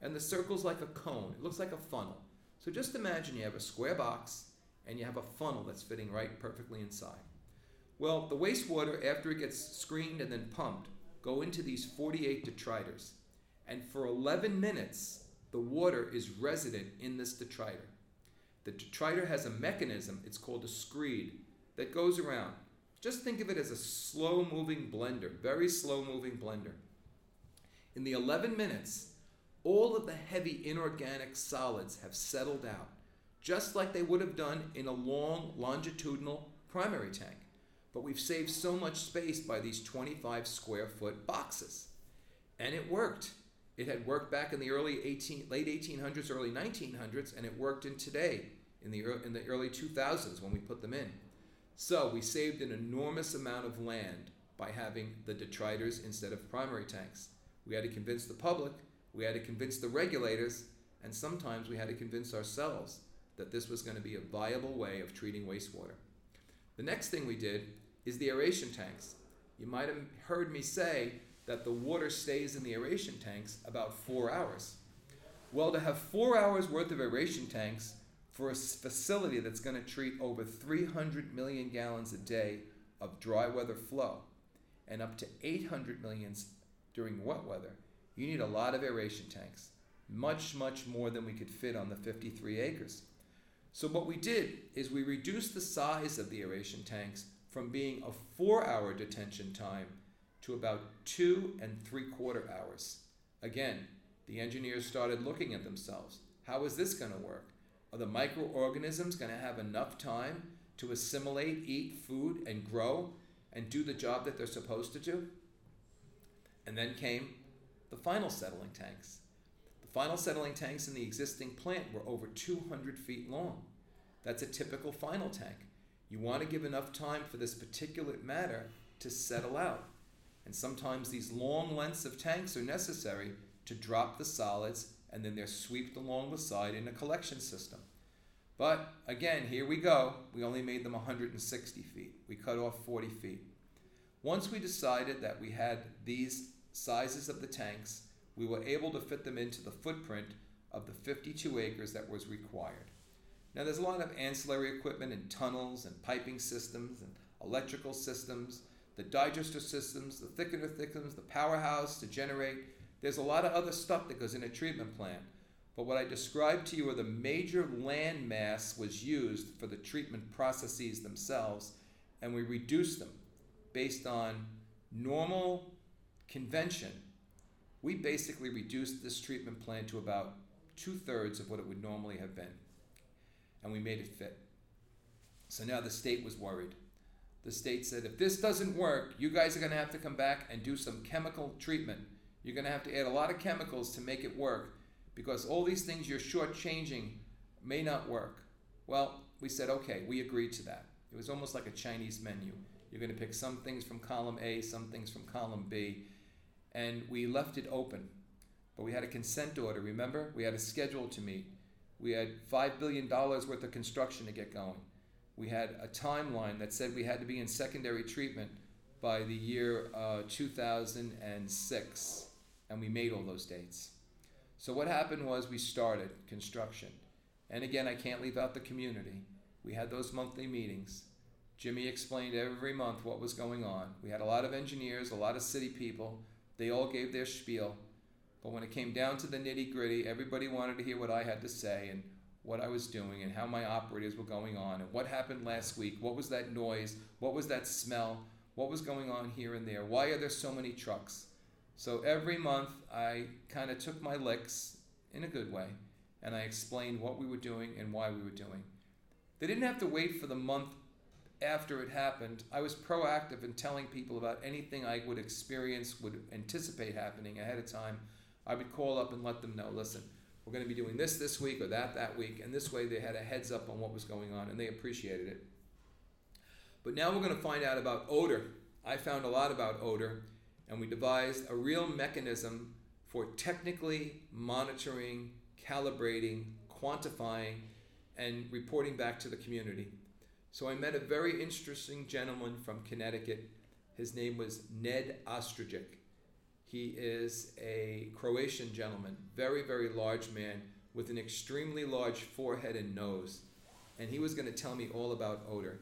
and the circle's like a cone, it looks like a funnel. So just imagine you have a square box and you have a funnel that's fitting right perfectly inside. Well, the wastewater, after it gets screened and then pumped, go into these 48 detritors. And for 11 minutes, the water is resident in this detritor. The detritor has a mechanism, it's called a screed, that goes around. Just think of it as a slow moving blender, very slow moving blender. In the 11 minutes, all of the heavy inorganic solids have settled out, just like they would have done in a long longitudinal primary tank but we've saved so much space by these 25 square foot boxes. And it worked. It had worked back in the early 18, late 1800s, early 1900s, and it worked in today, in the, in the early 2000s when we put them in. So we saved an enormous amount of land by having the detritors instead of primary tanks. We had to convince the public, we had to convince the regulators, and sometimes we had to convince ourselves that this was going to be a viable way of treating wastewater. The next thing we did is the aeration tanks. You might have heard me say that the water stays in the aeration tanks about four hours. Well, to have four hours worth of aeration tanks for a facility that's going to treat over 300 million gallons a day of dry weather flow and up to 800 millions during wet weather, you need a lot of aeration tanks, much, much more than we could fit on the 53 acres. So, what we did is we reduced the size of the aeration tanks from being a four hour detention time to about two and three quarter hours. Again, the engineers started looking at themselves. How is this going to work? Are the microorganisms going to have enough time to assimilate, eat food, and grow and do the job that they're supposed to do? And then came the final settling tanks. The final settling tanks in the existing plant were over 200 feet long. That's a typical final tank. You want to give enough time for this particulate matter to settle out. And sometimes these long lengths of tanks are necessary to drop the solids and then they're swept along the side in a collection system. But again, here we go. We only made them 160 feet. We cut off 40 feet. Once we decided that we had these sizes of the tanks, we were able to fit them into the footprint of the 52 acres that was required. Now, there's a lot of ancillary equipment and tunnels and piping systems and electrical systems, the digester systems, the thickener systems, the powerhouse to generate. There's a lot of other stuff that goes in a treatment plant. But what I described to you are the major land mass was used for the treatment processes themselves, and we reduced them based on normal convention. We basically reduced this treatment plant to about two thirds of what it would normally have been and we made it fit. So now the state was worried. The state said, if this doesn't work, you guys are going to have to come back and do some chemical treatment. You're going to have to add a lot of chemicals to make it work because all these things you're shortchanging may not work. Well, we said, okay, we agreed to that. It was almost like a Chinese menu. You're going to pick some things from column A, some things from column B. And we left it open. But we had a consent order, remember? We had a schedule to meet. We had $5 billion worth of construction to get going. We had a timeline that said we had to be in secondary treatment by the year uh, 2006, and we made all those dates. So, what happened was we started construction. And again, I can't leave out the community. We had those monthly meetings. Jimmy explained every month what was going on. We had a lot of engineers, a lot of city people. They all gave their spiel. But when it came down to the nitty gritty, everybody wanted to hear what I had to say and what I was doing and how my operatives were going on and what happened last week. What was that noise? What was that smell? What was going on here and there? Why are there so many trucks? So every month I kind of took my licks in a good way and I explained what we were doing and why we were doing. They didn't have to wait for the month after it happened. I was proactive in telling people about anything I would experience, would anticipate happening ahead of time I would call up and let them know, listen, we're going to be doing this this week or that that week. And this way they had a heads up on what was going on and they appreciated it. But now we're going to find out about odor. I found a lot about odor and we devised a real mechanism for technically monitoring, calibrating, quantifying, and reporting back to the community. So I met a very interesting gentleman from Connecticut. His name was Ned Ostrajic. He is a Croatian gentleman, very, very large man with an extremely large forehead and nose. And he was going to tell me all about odor.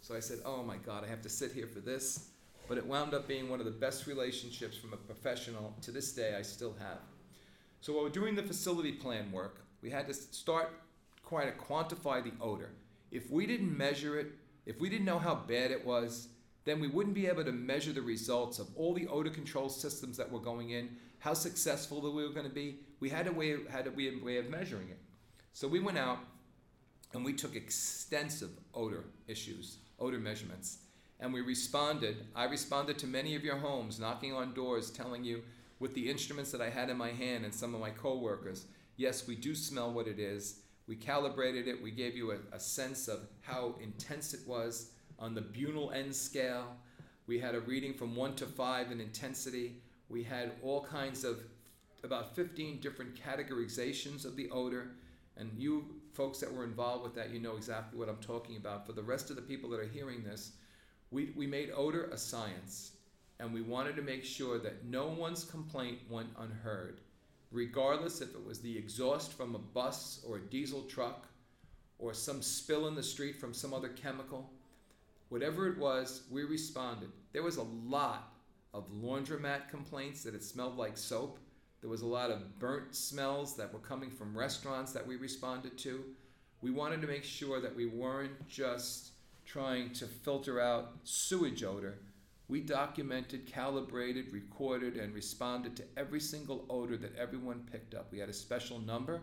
So I said, Oh my God, I have to sit here for this. But it wound up being one of the best relationships from a professional to this day I still have. So while we're doing the facility plan work, we had to start quite to quantify the odor. If we didn't measure it, if we didn't know how bad it was, then we wouldn't be able to measure the results of all the odor control systems that were going in, how successful that we were going to be. We had a way, had a way of measuring it. So we went out and we took extensive odor issues, odor measurements, and we responded. I responded to many of your homes, knocking on doors, telling you with the instruments that I had in my hand and some of my coworkers, yes, we do smell what it is. We calibrated it. We gave you a, a sense of how intense it was on the Bunel N scale. We had a reading from one to five in intensity. We had all kinds of about 15 different categorizations of the odor. And you folks that were involved with that, you know exactly what I'm talking about. For the rest of the people that are hearing this, we, we made odor a science. And we wanted to make sure that no one's complaint went unheard, regardless if it was the exhaust from a bus or a diesel truck or some spill in the street from some other chemical. Whatever it was, we responded. There was a lot of laundromat complaints that it smelled like soap. There was a lot of burnt smells that were coming from restaurants that we responded to. We wanted to make sure that we weren't just trying to filter out sewage odor. We documented, calibrated, recorded, and responded to every single odor that everyone picked up. We had a special number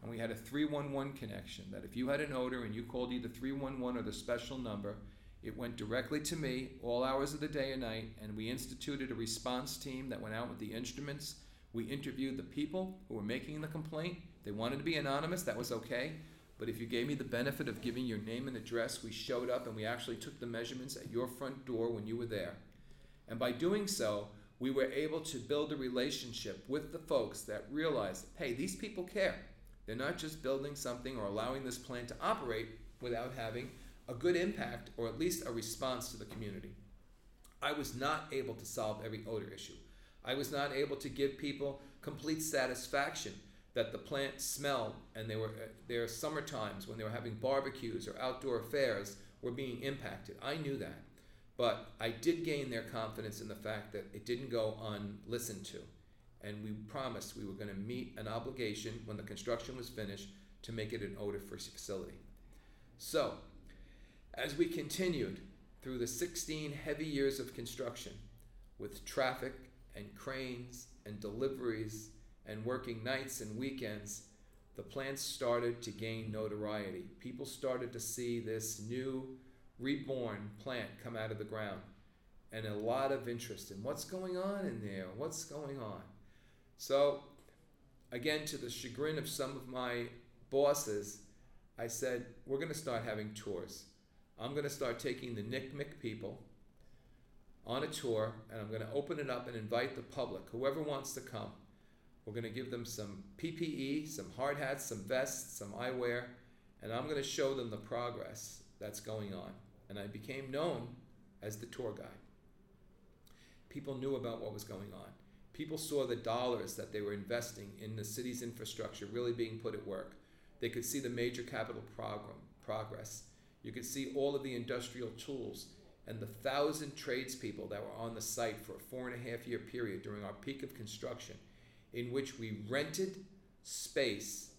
and we had a 311 connection that if you had an odor and you called either 311 or the special number, it went directly to me all hours of the day and night, and we instituted a response team that went out with the instruments. We interviewed the people who were making the complaint. They wanted to be anonymous, that was okay. But if you gave me the benefit of giving your name and address, we showed up and we actually took the measurements at your front door when you were there. And by doing so, we were able to build a relationship with the folks that realized hey, these people care. They're not just building something or allowing this plant to operate without having a good impact or at least a response to the community. I was not able to solve every odor issue. I was not able to give people complete satisfaction that the plant smelled and they were uh, their summer times when they were having barbecues or outdoor affairs were being impacted. I knew that. But I did gain their confidence in the fact that it didn't go unlistened to and we promised we were going to meet an obligation when the construction was finished to make it an odor free facility. So, as we continued through the 16 heavy years of construction with traffic and cranes and deliveries and working nights and weekends, the plant started to gain notoriety. People started to see this new reborn plant come out of the ground and a lot of interest in what's going on in there, what's going on. So, again, to the chagrin of some of my bosses, I said, we're going to start having tours. I'm going to start taking the NCMC people on a tour, and I'm going to open it up and invite the public, whoever wants to come. We're going to give them some PPE, some hard hats, some vests, some eyewear, and I'm going to show them the progress that's going on. And I became known as the tour guide. People knew about what was going on people saw the dollars that they were investing in the city's infrastructure really being put at work. They could see the major capital program, progress. You could see all of the industrial tools and the thousand tradespeople that were on the site for a four and a half year period during our peak of construction, in which we rented space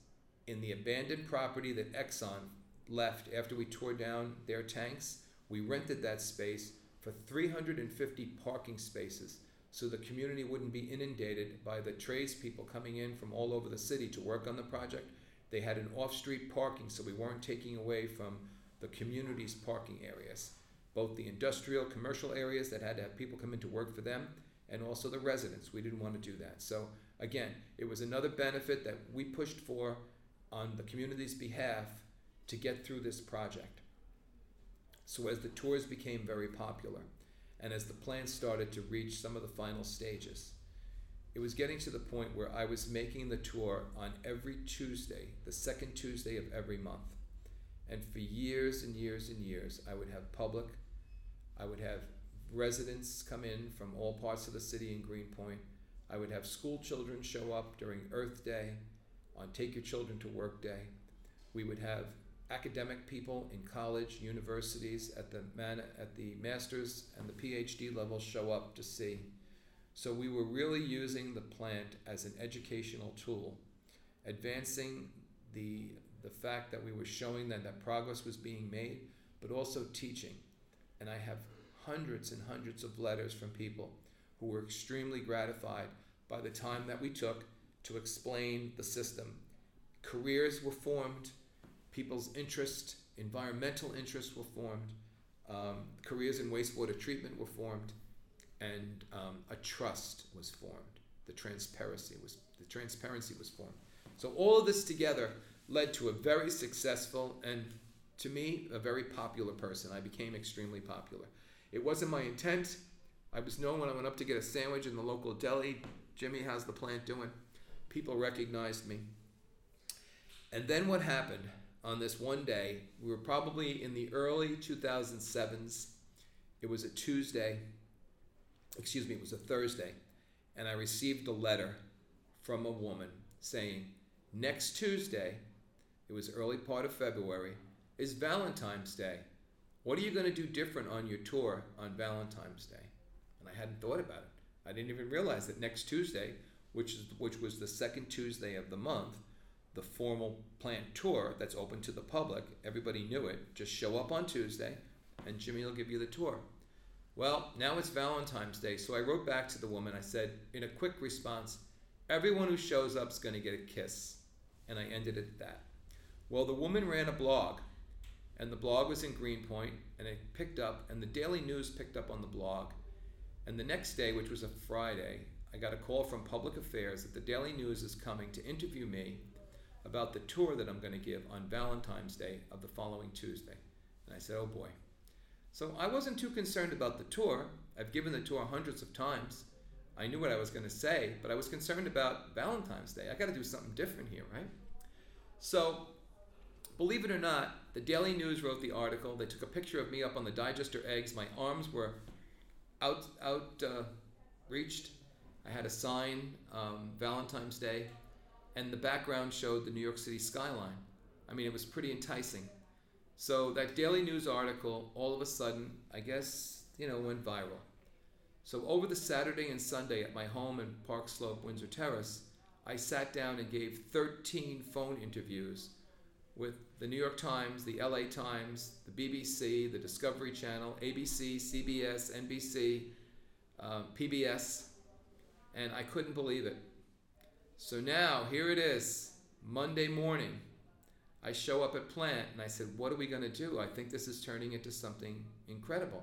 in the abandoned property that Exxon left after we tore down their tanks. We rented that space for 350 parking spaces so the community wouldn't be inundated by the tradespeople coming in from all over the city to work on the project. They had an off street parking, so we weren't taking away from the community's parking areas, both the industrial, commercial areas that had to have people come in to work for them, and also the residents. We didn't want to do that. So, again, it was another benefit that we pushed for on the community's behalf to get through this project. So, as the tours became very popular, and as the plan started to reach some of the final stages. It was getting to the point where I was making the tour on every Tuesday, the second Tuesday of every month. And for years and years and years, I would have public, I would have residents come in from all parts of the city in Greenpoint. I would have school children show up during Earth Day, on Take Your Children to Work Day. We would have academic people in college, universities, at the man, at the master's and the PhD level show up to see. So we were really using the plant as an educational tool, advancing the the fact that we were showing them that progress was being made, but also teaching. And I have hundreds and hundreds of letters from people who were extremely gratified by the time that we took to explain the system. Careers were formed people's interest, environmental interests were formed, um, careers in wastewater treatment were formed, and um, a trust was formed. The transparency was the transparency was formed. So all of this together led to a very successful and to me, a very popular person. I became extremely popular. It wasn't my intent. I was known when I went up to get a sandwich in the local deli. Jimmy, how's the plant doing? People recognized me. And then what happened on this one day? We were probably in the early 2007s. It was a Tuesday. Excuse me, it was a Thursday. And I received a letter from a woman saying, Next Tuesday, it was early part of February, is Valentine's Day. What are you going to do different on your tour on Valentine's Day? And I hadn't thought about it. I didn't even realize that next Tuesday, which is which was the second Tuesday of the month, the formal plant tour that's open to the public, everybody knew it. Just show up on Tuesday and Jimmy will give you the tour. Well, now it's Valentine's Day, so I wrote back to the woman. I said, in a quick response, everyone who shows up is going to get a kiss. And I ended it at that. Well, the woman ran a blog, and the blog was in Greenpoint, and it picked up, and the Daily News picked up on the blog. And the next day, which was a Friday, I got a call from Public Affairs that the Daily News is coming to interview me about the tour that I'm going to give on Valentine's Day of the following Tuesday. And I said, oh boy. So I wasn't too concerned about the tour. I've given the tour hundreds of times. I knew what I was going to say, but I was concerned about Valentine's Day. I got to do something different here, right? So, believe it or not, the Daily News wrote the article. They took a picture of me up on the digester eggs. My arms were out out uh, reached. I had a sign, um, Valentine's Day, and the background showed the New York City skyline. I mean, it was pretty enticing. So that Daily News article, all of a sudden, I guess, you know, went viral. So over the Saturday and Sunday at my home in Park Slope, Windsor Terrace, I sat down and gave 13 phone interviews with the New York Times, the LA Times, the BBC, the Discovery Channel, ABC, CBS, NBC, uh, PBS, and I couldn't believe it. So now, here it is, Monday morning. I show up at plant and I said, What are we going to do? I think this is turning into something incredible.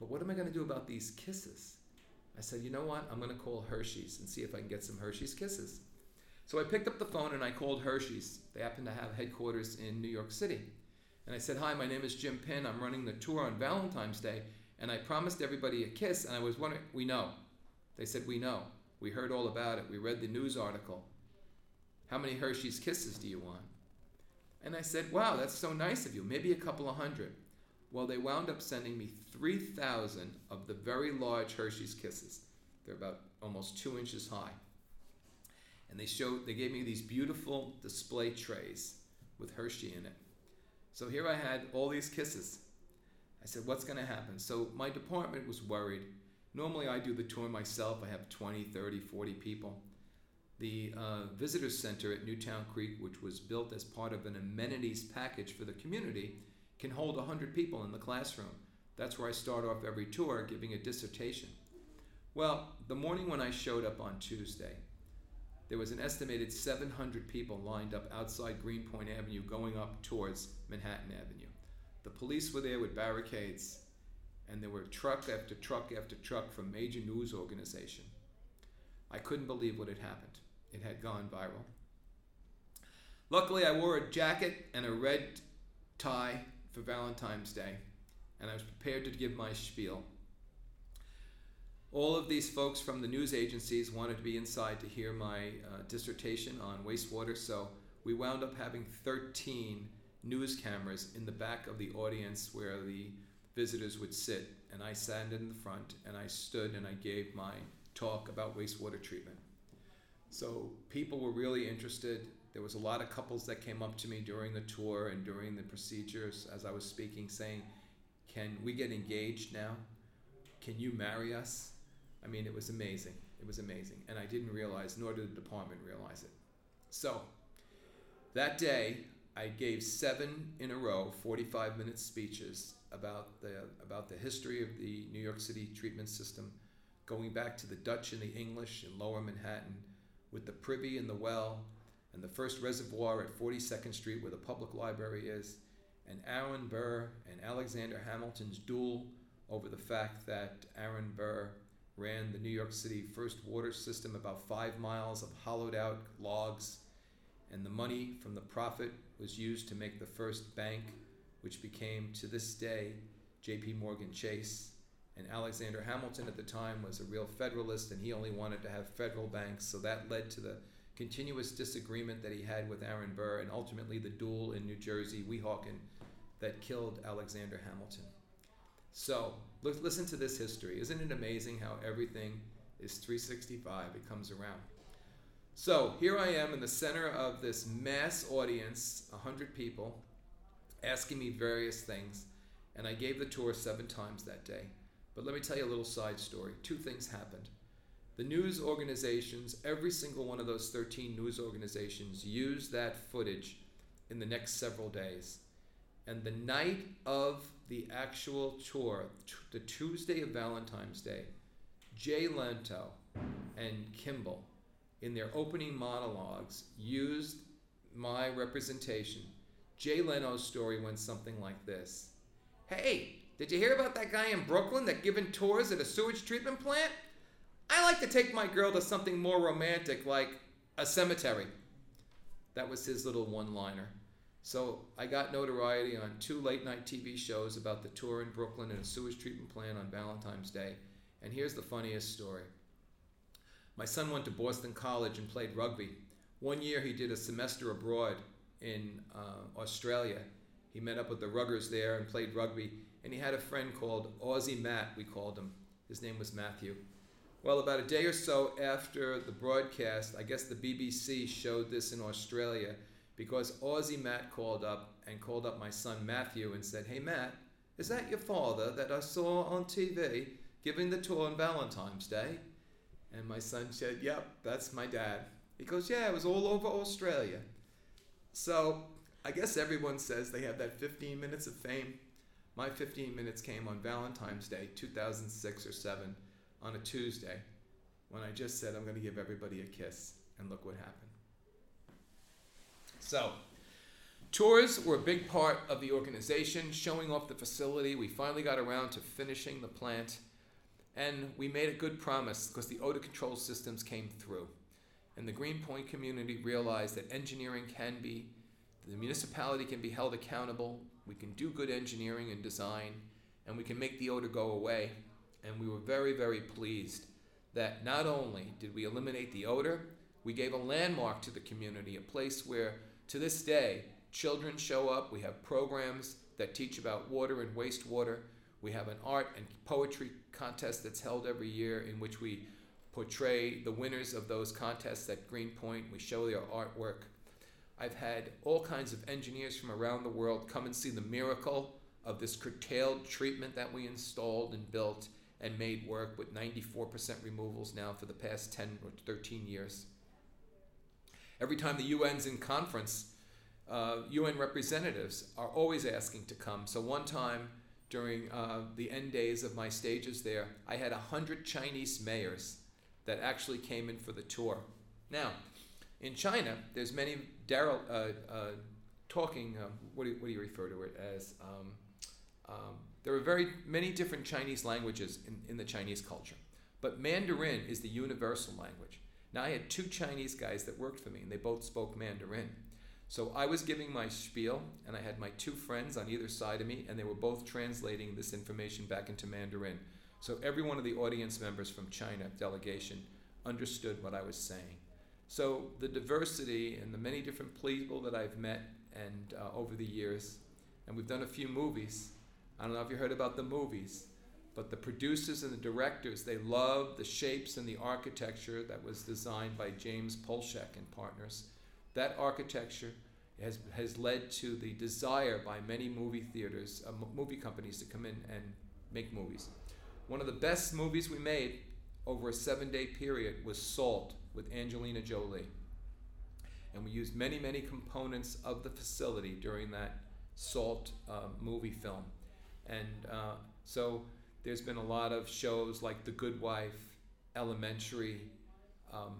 But what am I going to do about these kisses? I said, You know what? I'm going to call Hershey's and see if I can get some Hershey's kisses. So I picked up the phone and I called Hershey's. They happen to have headquarters in New York City. And I said, Hi, my name is Jim Pynn. I'm running the tour on Valentine's Day. And I promised everybody a kiss. And I was wondering, We know. They said, We know. We heard all about it. We read the news article. How many Hershey's kisses do you want? And I said, Wow, that's so nice of you. Maybe a couple of hundred. Well, they wound up sending me 3,000 of the very large Hershey's kisses. They're about almost two inches high and they showed they gave me these beautiful display trays with Hershey in it. So here I had all these kisses. I said, "What's going to happen?" So my department was worried. Normally I do the tour myself. I have 20, 30, 40 people. The uh, visitor center at Newtown Creek, which was built as part of an amenities package for the community, can hold 100 people in the classroom. That's where I start off every tour giving a dissertation. Well, the morning when I showed up on Tuesday, there was an estimated 700 people lined up outside Greenpoint Avenue going up towards Manhattan Avenue. The police were there with barricades, and there were truck after truck after truck from major news organization. I couldn't believe what had happened. It had gone viral. Luckily, I wore a jacket and a red tie for Valentine's Day, and I was prepared to give my spiel. All of these folks from the news agencies wanted to be inside to hear my uh, dissertation on wastewater, so we wound up having 13 news cameras in the back of the audience where the visitors would sit. And I sat in the front and I stood and I gave my talk about wastewater treatment. So people were really interested. There was a lot of couples that came up to me during the tour and during the procedures as I was speaking saying, Can we get engaged now? Can you marry us? I mean, it was amazing. It was amazing. And I didn't realize, nor did the department realize it. So, that day, I gave seven in a row, 45 minute speeches about the, about the history of the New York City treatment system, going back to the Dutch and the English in lower Manhattan, with the privy and the well, and the first reservoir at 42nd Street where the public library is, and Aaron Burr and Alexander Hamilton's duel over the fact that Aaron Burr ran the New York City first water system, about five miles of hollowed out logs, and the money from the profit was used to make the first bank which became to this day J.P. Morgan Chase. And Alexander Hamilton at the time was a real Federalist, and he only wanted to have federal banks, so that led to the continuous disagreement that he had with Aaron Burr, and ultimately the duel in New Jersey, Weehawken, that killed Alexander Hamilton. So, listen to this history. Isn't it amazing how everything is 365? It comes around. So, here I am in the center of this mass audience, 100 people, asking me various things, and I gave the tour seven times that day. But let me tell you a little side story. Two things happened. The news organizations, every single one of those 13 news organizations, used that footage in the next several days. And the night of the actual tour, t- the Tuesday of Valentine's Day, Jay Leno and Kimmel, in their opening monologues, used my representation. Jay Leno's story went something like this Hey, did you hear about that guy in Brooklyn that giving tours at a sewage treatment plant? I like to take my girl to something more romantic like a cemetery. That was his little one liner. So I got notoriety on two late night TV shows about the tour in Brooklyn and a sewage treatment plant on Valentine's Day. And here's the funniest story. My son went to Boston College and played rugby. One year he did a semester abroad in uh, Australia. He met up with the Ruggers there and played rugby. And he had a friend called Aussie Matt, we called him. His name was Matthew. Well, about a day or so after the broadcast, I guess the BBC showed this in Australia because Aussie Matt called up and called up my son Matthew and said, Hey Matt, is that your father that I saw on TV giving the tour on Valentine's Day? And my son said, Yep, that's my dad. He goes, Yeah, it was all over Australia. So I guess everyone says they have that 15 minutes of fame. My 15 minutes came on Valentine's Day, 2006 or 7 on a Tuesday when I just said I'm going to give everybody a kiss, and look what happened. So, tours were a big part of the organization, showing off the facility. We finally got around to finishing the plant, and we made a good promise because the odor control systems came through. And the Greenpoint community realized that engineering can be, the municipality can be held accountable, we can do good engineering and design, and we can make the odor go away and we were very, very pleased that not only did we eliminate the odor, we gave a landmark to the community, a place where to this day children show up. We have programs that teach about water and wastewater. We have an art and poetry contest that's held every year in which we portray the winners of those contests at Greenpoint. We show their artwork. I've had all kinds of engineers from around the world come and see the miracle of this curtailed treatment that we installed and built and made work with 94% removals now for the past 10 or 13 years. Every time the UN's in conference, uh, UN representatives are always asking to come. So one time during uh, the end days of my stages there, I had 100 Chinese mayors that actually came in for the tour. Now, in China, there's many Daryl uh, uh, talking, uh, what, do you, what do you refer to it as? Um, um, there are very many different Chinese languages in, in the Chinese culture, but Mandarin is the universal language. Now, I had two Chinese guys that worked for me, and they both spoke Mandarin. So I was giving my spiel, and I had my two friends on either side of me, and they were both translating this information back into Mandarin. So every one of the audience members from China delegation understood what I was saying. So the diversity and the many different people that I've met and uh, over the years, and we've done a few movies, I don't know if you heard about the movies, but the producers and the directors, they love the shapes and the architecture that was designed by James Polshek and partners. That architecture has, has led to the desire by many movie theaters, uh, movie companies to come in and make movies. One of the best movies we made over a seven day period was Salt with Angelina Jolie. And we used many, many components of the facility during that Salt uh, movie film. And uh, so there's been a lot of shows like The Good Wife, Elementary. Um,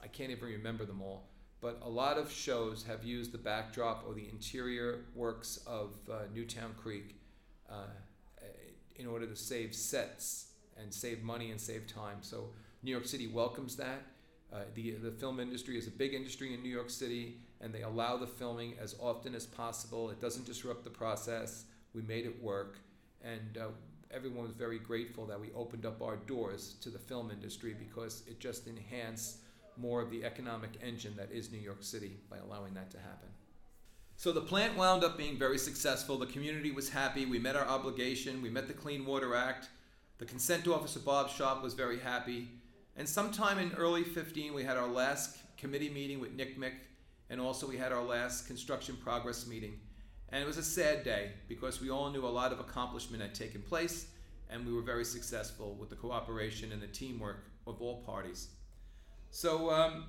I can't even remember them all. But a lot of shows have used the backdrop or the interior works of uh, Newtown Creek uh, in order to save sets and save money and save time. So New York City welcomes that. Uh, the, the film industry is a big industry in New York City, and they allow the filming as often as possible. It doesn't disrupt the process. We made it work, and uh, everyone was very grateful that we opened up our doors to the film industry because it just enhanced more of the economic engine that is New York City by allowing that to happen. So the plant wound up being very successful. The community was happy. We met our obligation. We met the Clean Water Act. The consent officer, Bob Shop, was very happy. And sometime in early 15, we had our last committee meeting with Nick Mick, and also we had our last construction progress meeting. And it was a sad day because we all knew a lot of accomplishment had taken place, and we were very successful with the cooperation and the teamwork of all parties. So um,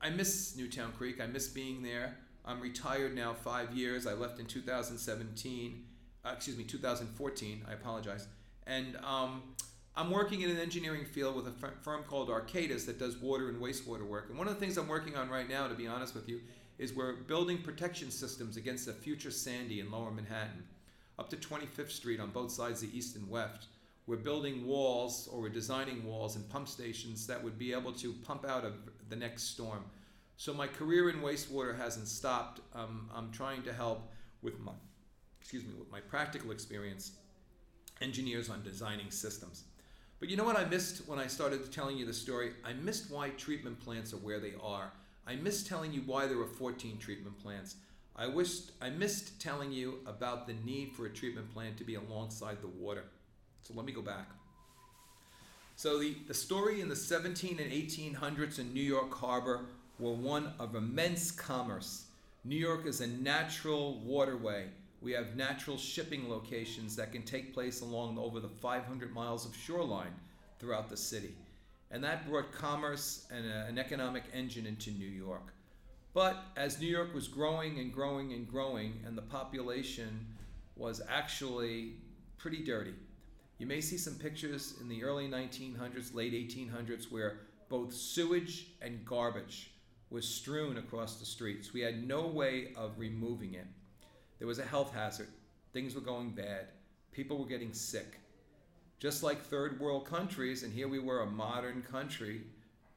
I miss Newtown Creek. I miss being there. I'm retired now five years. I left in 2017, uh, excuse me, 2014. I apologize. And um, I'm working in an engineering field with a firm called Arcadis that does water and wastewater work. And one of the things I'm working on right now, to be honest with you, is we're building protection systems against a future Sandy in lower Manhattan. Up to 25th Street on both sides, of the east and west. We're building walls or we're designing walls and pump stations that would be able to pump out of the next storm. So my career in wastewater hasn't stopped. Um, I'm trying to help with my, excuse me, with my practical experience, engineers on designing systems. But you know what I missed when I started telling you the story? I missed why treatment plants are where they are. I missed telling you why there were 14 treatment plants. I wished I missed telling you about the need for a treatment plant to be alongside the water. So let me go back. So the, the story in the 17 and 1800s in New York Harbor were one of immense commerce. New York is a natural waterway. We have natural shipping locations that can take place along over the 500 miles of shoreline throughout the city. And that brought commerce and a, an economic engine into New York. But as New York was growing and growing and growing, and the population was actually pretty dirty, you may see some pictures in the early 1900s, late 1800s, where both sewage and garbage was strewn across the streets. We had no way of removing it. There was a health hazard. Things were going bad. People were getting sick. Just like third world countries, and here we were a modern country.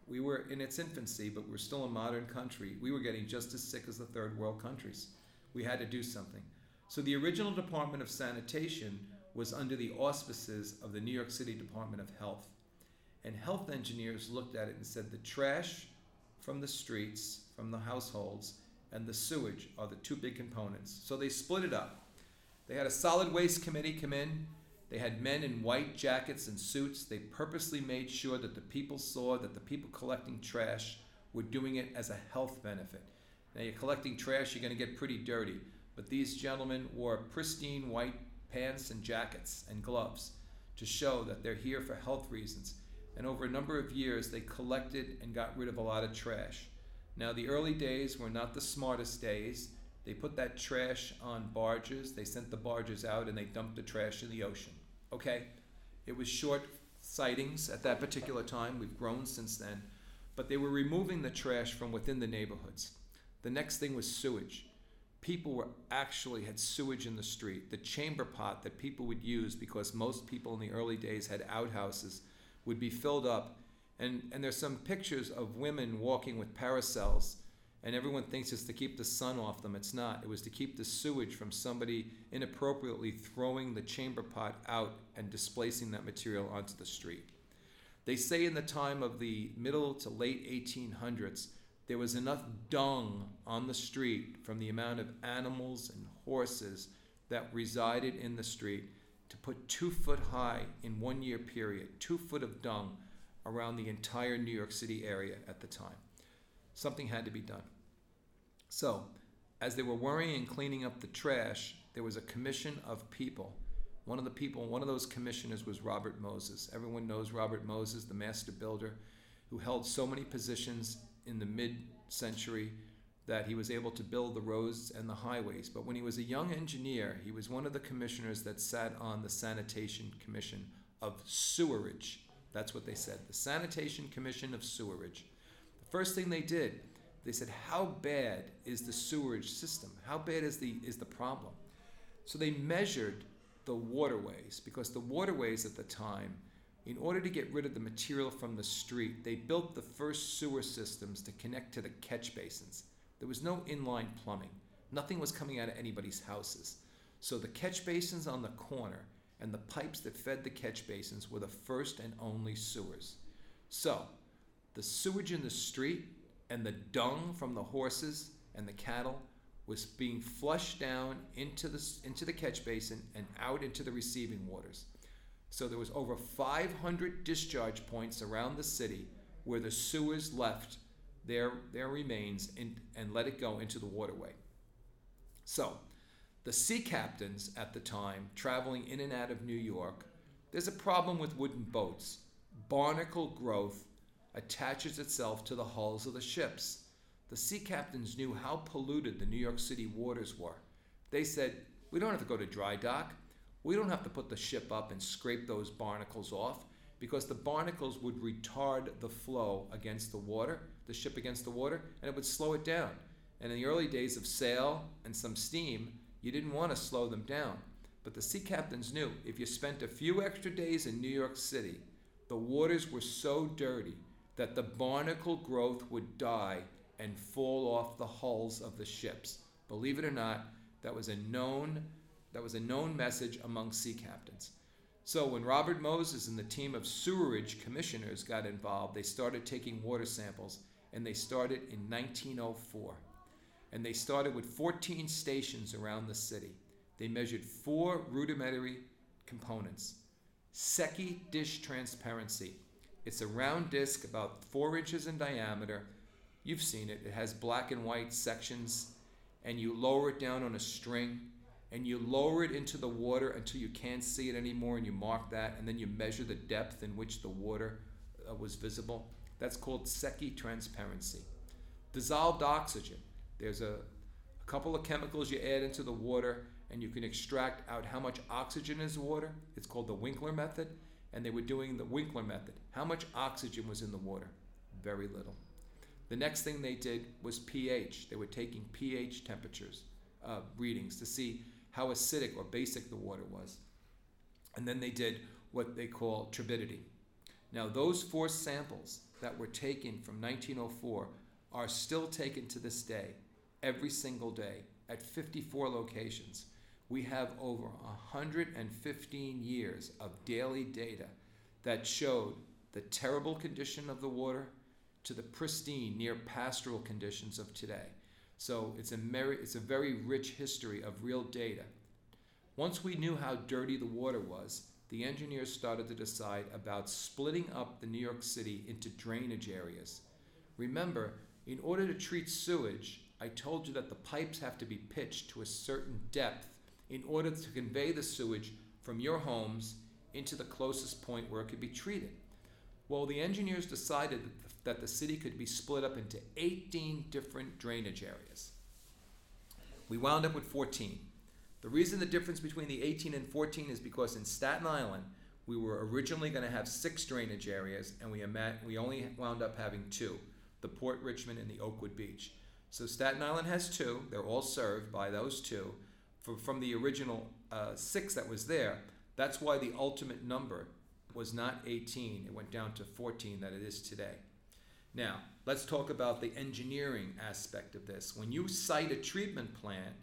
We were in its infancy, but we're still a modern country. We were getting just as sick as the third world countries. We had to do something. So the original Department of Sanitation was under the auspices of the New York City Department of Health. And health engineers looked at it and said the trash from the streets, from the households, and the sewage are the two big components. So they split it up. They had a solid waste committee come in. They had men in white jackets and suits. They purposely made sure that the people saw that the people collecting trash were doing it as a health benefit. Now, you're collecting trash, you're going to get pretty dirty. But these gentlemen wore pristine white pants and jackets and gloves to show that they're here for health reasons. And over a number of years, they collected and got rid of a lot of trash. Now, the early days were not the smartest days. They put that trash on barges, they sent the barges out, and they dumped the trash in the ocean. Okay? It was short sightings at that particular time. We've grown since then. But they were removing the trash from within the neighborhoods. The next thing was sewage people were actually had sewage in the street. The chamber pot that people would use because most people in the early days had outhouses would be filled up. And, and there's some pictures of women walking with parasols, and everyone thinks it's to keep the sun off them. It's not. It was to keep the sewage from somebody inappropriately throwing the chamber pot out and displacing that material onto the street. They say in the time of the middle to late 1800s, there was enough dung on the street from the amount of animals and horses that resided in the street to put two foot high in one year period, two foot of dung around the entire New York City area at the time. Something had to be done. So, as they were worrying and cleaning up the trash, there was a commission of people. One of the people, one of those commissioners was Robert Moses. Everyone knows Robert Moses, the master builder, who held so many positions in the mid century that he was able to build the roads and the highways. But when he was a young engineer, he was one of the commissioners that sat on the Sanitation Commission of Sewerage. That's what they said the Sanitation Commission of Sewerage. The first thing they did, they said, How bad is the sewerage system? How bad is the, is the problem? So they measured the waterways because the waterways at the time in order to get rid of the material from the street, they built the first sewer systems to connect to the catch basins. There was no inline plumbing. Nothing was coming out of anybody's houses. So the catch basins on the corner and the pipes that fed the catch basins were the first and only sewers. So, the sewage in the street and the dung from the horses and the cattle was being flushed down into the, into the catch basin and out into the receiving waters. So there was over 500 discharge points around the city where the sewers left their, their remains in, and let it go into the waterway. So, the sea captains at the time traveling in and out of New York, there's a problem with wooden boats. Barnacle growth attaches itself to the hulls of the ships. The sea captains knew how polluted the New York City waters were. They said, We don't have to go to dry dock. We don't have to put the ship up and scrape those barnacles off because the barnacles would retard the flow against the water, the ship against the water, and it would slow it down. And in the early days of sail and some steam, you didn't want to slow them down. But the sea captains knew if you spent a few extra days in New York City, the waters were so dirty that the barnacle growth would die and fall off the hulls of the ships. Believe it or not, that was a known that was a known message among sea captains. So when Robert Moses and the team of sewerage commissioners got involved, they started taking water samples and they started in 1904. And they started with 14 stations around the city. They measured four rudimentary components. Secchi dish transparency. It's a round disc about four inches in diameter. You've seen it. It has black and white sections, and you lower it down on a string and you lower it into the water until you can't see it anymore and you mark that and then you measure the depth in which the water uh, was visible. That's called Secchi transparency. Dissolved oxygen. There's a, a couple of chemicals you add into the water and you can extract out how much oxygen is water. It's called the Winkler method. And they were doing the Winkler method. How much oxygen was in the water? Very little. The next thing they did was pH. They were taking pH temperatures uh, readings to see how acidic or basic the water was. And then they did what they call turbidity. Now, those four samples that were taken from 1904 are still taken to this day, every single day, at 54 locations. We have over 115 years of daily data that showed the terrible condition of the water to the pristine, near pastoral conditions of today. So it's a, very, it's a very rich history of real data. Once we knew how dirty the water was, the engineers started to decide about splitting up the New York City into drainage areas. Remember, in order to treat sewage, I told you that the pipes have to be pitched to a certain depth in order to convey the sewage from your homes into the closest point where it could be treated. Well, the engineers decided that the city could be split up into 18 different drainage areas. We wound up with 14. The reason the difference between the 18 and 14 is because in Staten Island, we were originally going to have six drainage areas, and we, we only wound up having two the Port Richmond and the Oakwood Beach. So Staten Island has two, they're all served by those two. From the original uh, six that was there, that's why the ultimate number was not 18, it went down to 14 that it is today. Now, let's talk about the engineering aspect of this. When you cite a treatment plant,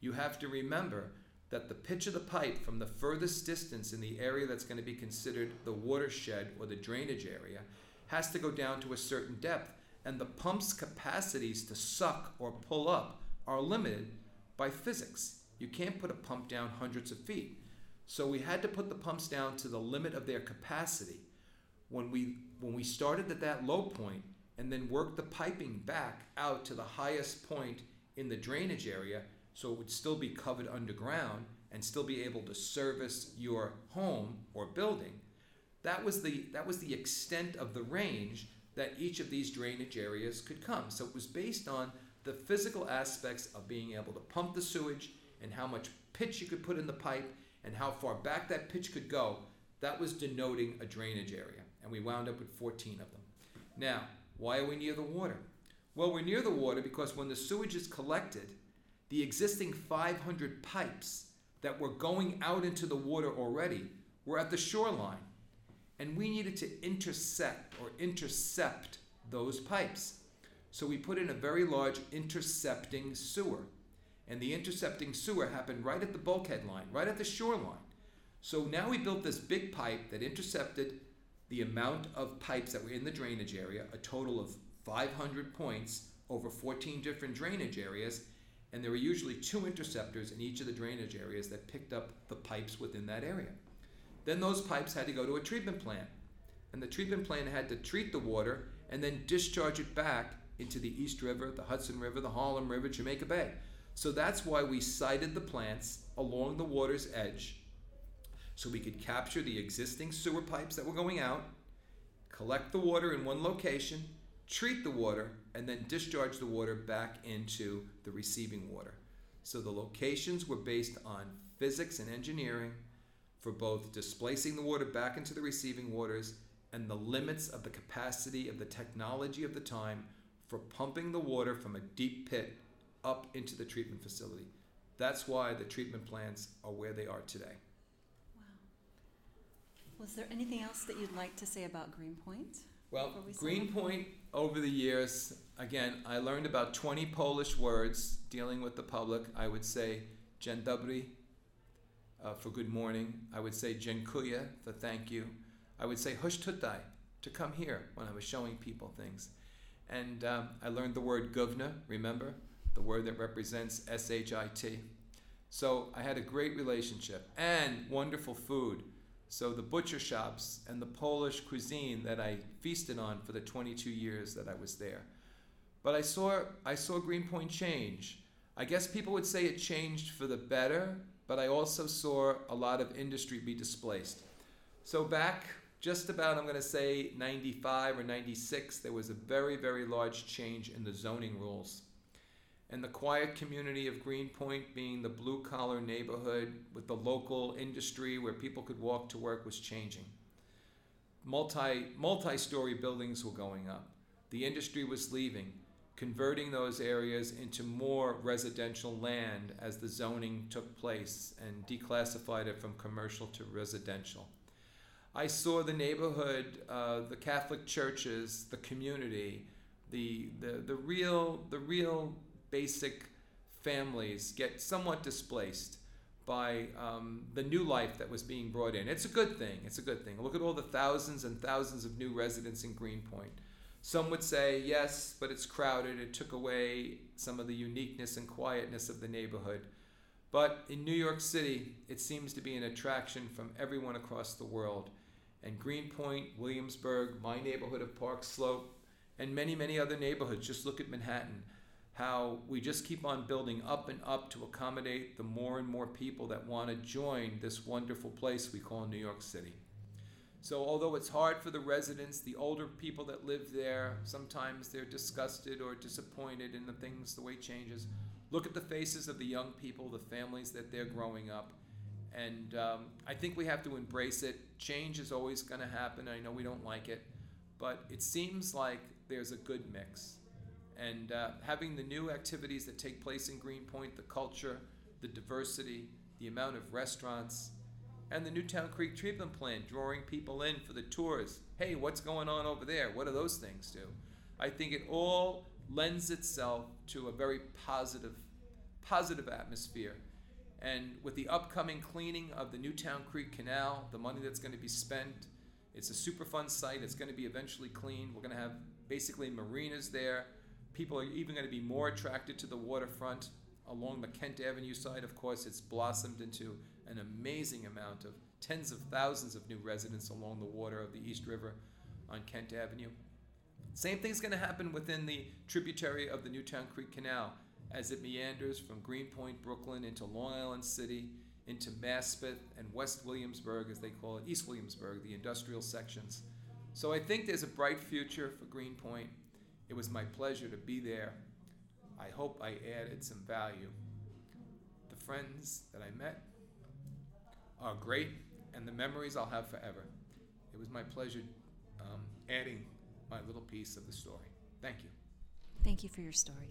you have to remember that the pitch of the pipe from the furthest distance in the area that's going to be considered the watershed or the drainage area has to go down to a certain depth, and the pump's capacities to suck or pull up are limited by physics. You can't put a pump down hundreds of feet. So we had to put the pumps down to the limit of their capacity. When we when we started at that low point, and then worked the piping back out to the highest point in the drainage area so it would still be covered underground and still be able to service your home or building. That was the that was the extent of the range that each of these drainage areas could come. So it was based on the physical aspects of being able to pump the sewage and how much pitch you could put in the pipe and how far back that pitch could go. That was denoting a drainage area. And we wound up with 14 of them. Now, why are we near the water? Well, we're near the water because when the sewage is collected, the existing 500 pipes that were going out into the water already were at the shoreline. and we needed to intersect or intercept those pipes. So we put in a very large intercepting sewer. And the intercepting sewer happened right at the bulkhead line, right at the shoreline. So now we built this big pipe that intercepted the amount of pipes that were in the drainage area, a total of 500 points over 14 different drainage areas, and there were usually two interceptors in each of the drainage areas that picked up the pipes within that area. Then those pipes had to go to a treatment plant, and the treatment plant had to treat the water and then discharge it back into the East River, the Hudson River, the Harlem River, Jamaica Bay. So that's why we sited the plants along the water's edge so we could capture the existing sewer pipes that were going out, collect the water in one location, treat the water, and then discharge the water back into the receiving water. So the locations were based on physics and engineering for both displacing the water back into the receiving waters and the limits of the capacity of the technology of the time for pumping the water from a deep pit up into the treatment facility. That's why the treatment plants are where they are today. Wow. Was there anything else that you'd like to say about Greenpoint? Well, we Greenpoint, over the years, again, I learned about 20 Polish words dealing with the public. I would say dzień dobry uh, for good morning. I would say dziękuję for thank you. I would say hush tutaj to come here when I was showing people things. And um, I learned the word govna, remember? The word that represents S H I T. So I had a great relationship and wonderful food. So the butcher shops and the Polish cuisine that I feasted on for the 22 years that I was there. But I saw I saw Greenpoint change. I guess people would say it changed for the better, but I also saw a lot of industry be displaced. So back just about I'm going to say 95 or 96 there was a very very large change in the zoning rules and the quiet community of Greenpoint being the blue collar neighborhood with the local industry where people could walk to work was changing. Multi multi story buildings were going up. The industry was leaving, converting those areas into more residential land as the zoning took place and declassified it from commercial to residential. I saw the neighborhood, uh, the Catholic churches, the community, the, the, the real the real basic families get somewhat displaced by um, the new life that was being brought in. It's a good thing. It's a good thing. Look at all the thousands and thousands of new residents in Greenpoint. Some would say, yes, but it's crowded. It took away some of the uniqueness and quietness of the neighborhood. But in New York City, it seems to be an attraction from everyone across the world. And Greenpoint, Williamsburg, my neighborhood of Park Slope, and many, many other neighborhoods. Just look at Manhattan how we just keep on building up and up to accommodate the more and more people that want to join this wonderful place we call New York City. So, although it's hard for the residents, the older people that live there, sometimes they're disgusted or disappointed in the things, the way changes. Look at the faces of the young people, the families that they're growing up. And um, I think we have to embrace it. Change is always going to happen. I know we don't like it, but it seems like there's a good mix and uh, having the new activities that take place in Greenpoint, the culture, the diversity, the amount of restaurants, and the Newtown Creek Treatment Plant drawing people in for the tours. Hey, what's going on over there? What do those things do? I think it all lends itself to a very positive, positive atmosphere. And with the upcoming cleaning of the Newtown Creek Canal, the money that's going to be spent, it's a Superfund site. It's going to be eventually cleaned. We're going to have basically marinas there People are even going to be more attracted to the waterfront along the Kent Avenue side. Of course, it's blossomed into an amazing amount of tens of thousands of new residents along the water of the East River on Kent Avenue. Same thing's going to happen within the tributary of the Newtown Creek Canal as it meanders from Greenpoint, Brooklyn into Long Island City, into Maspeth and West Williamsburg, as they call it, East Williamsburg, the industrial sections. So I think there's a bright future for Greenpoint. It was my pleasure to be there. I hope I added some value. The friends that I met are great, and the memories I'll have forever. It was my pleasure um, adding my little piece of the story. Thank you. Thank you for your story.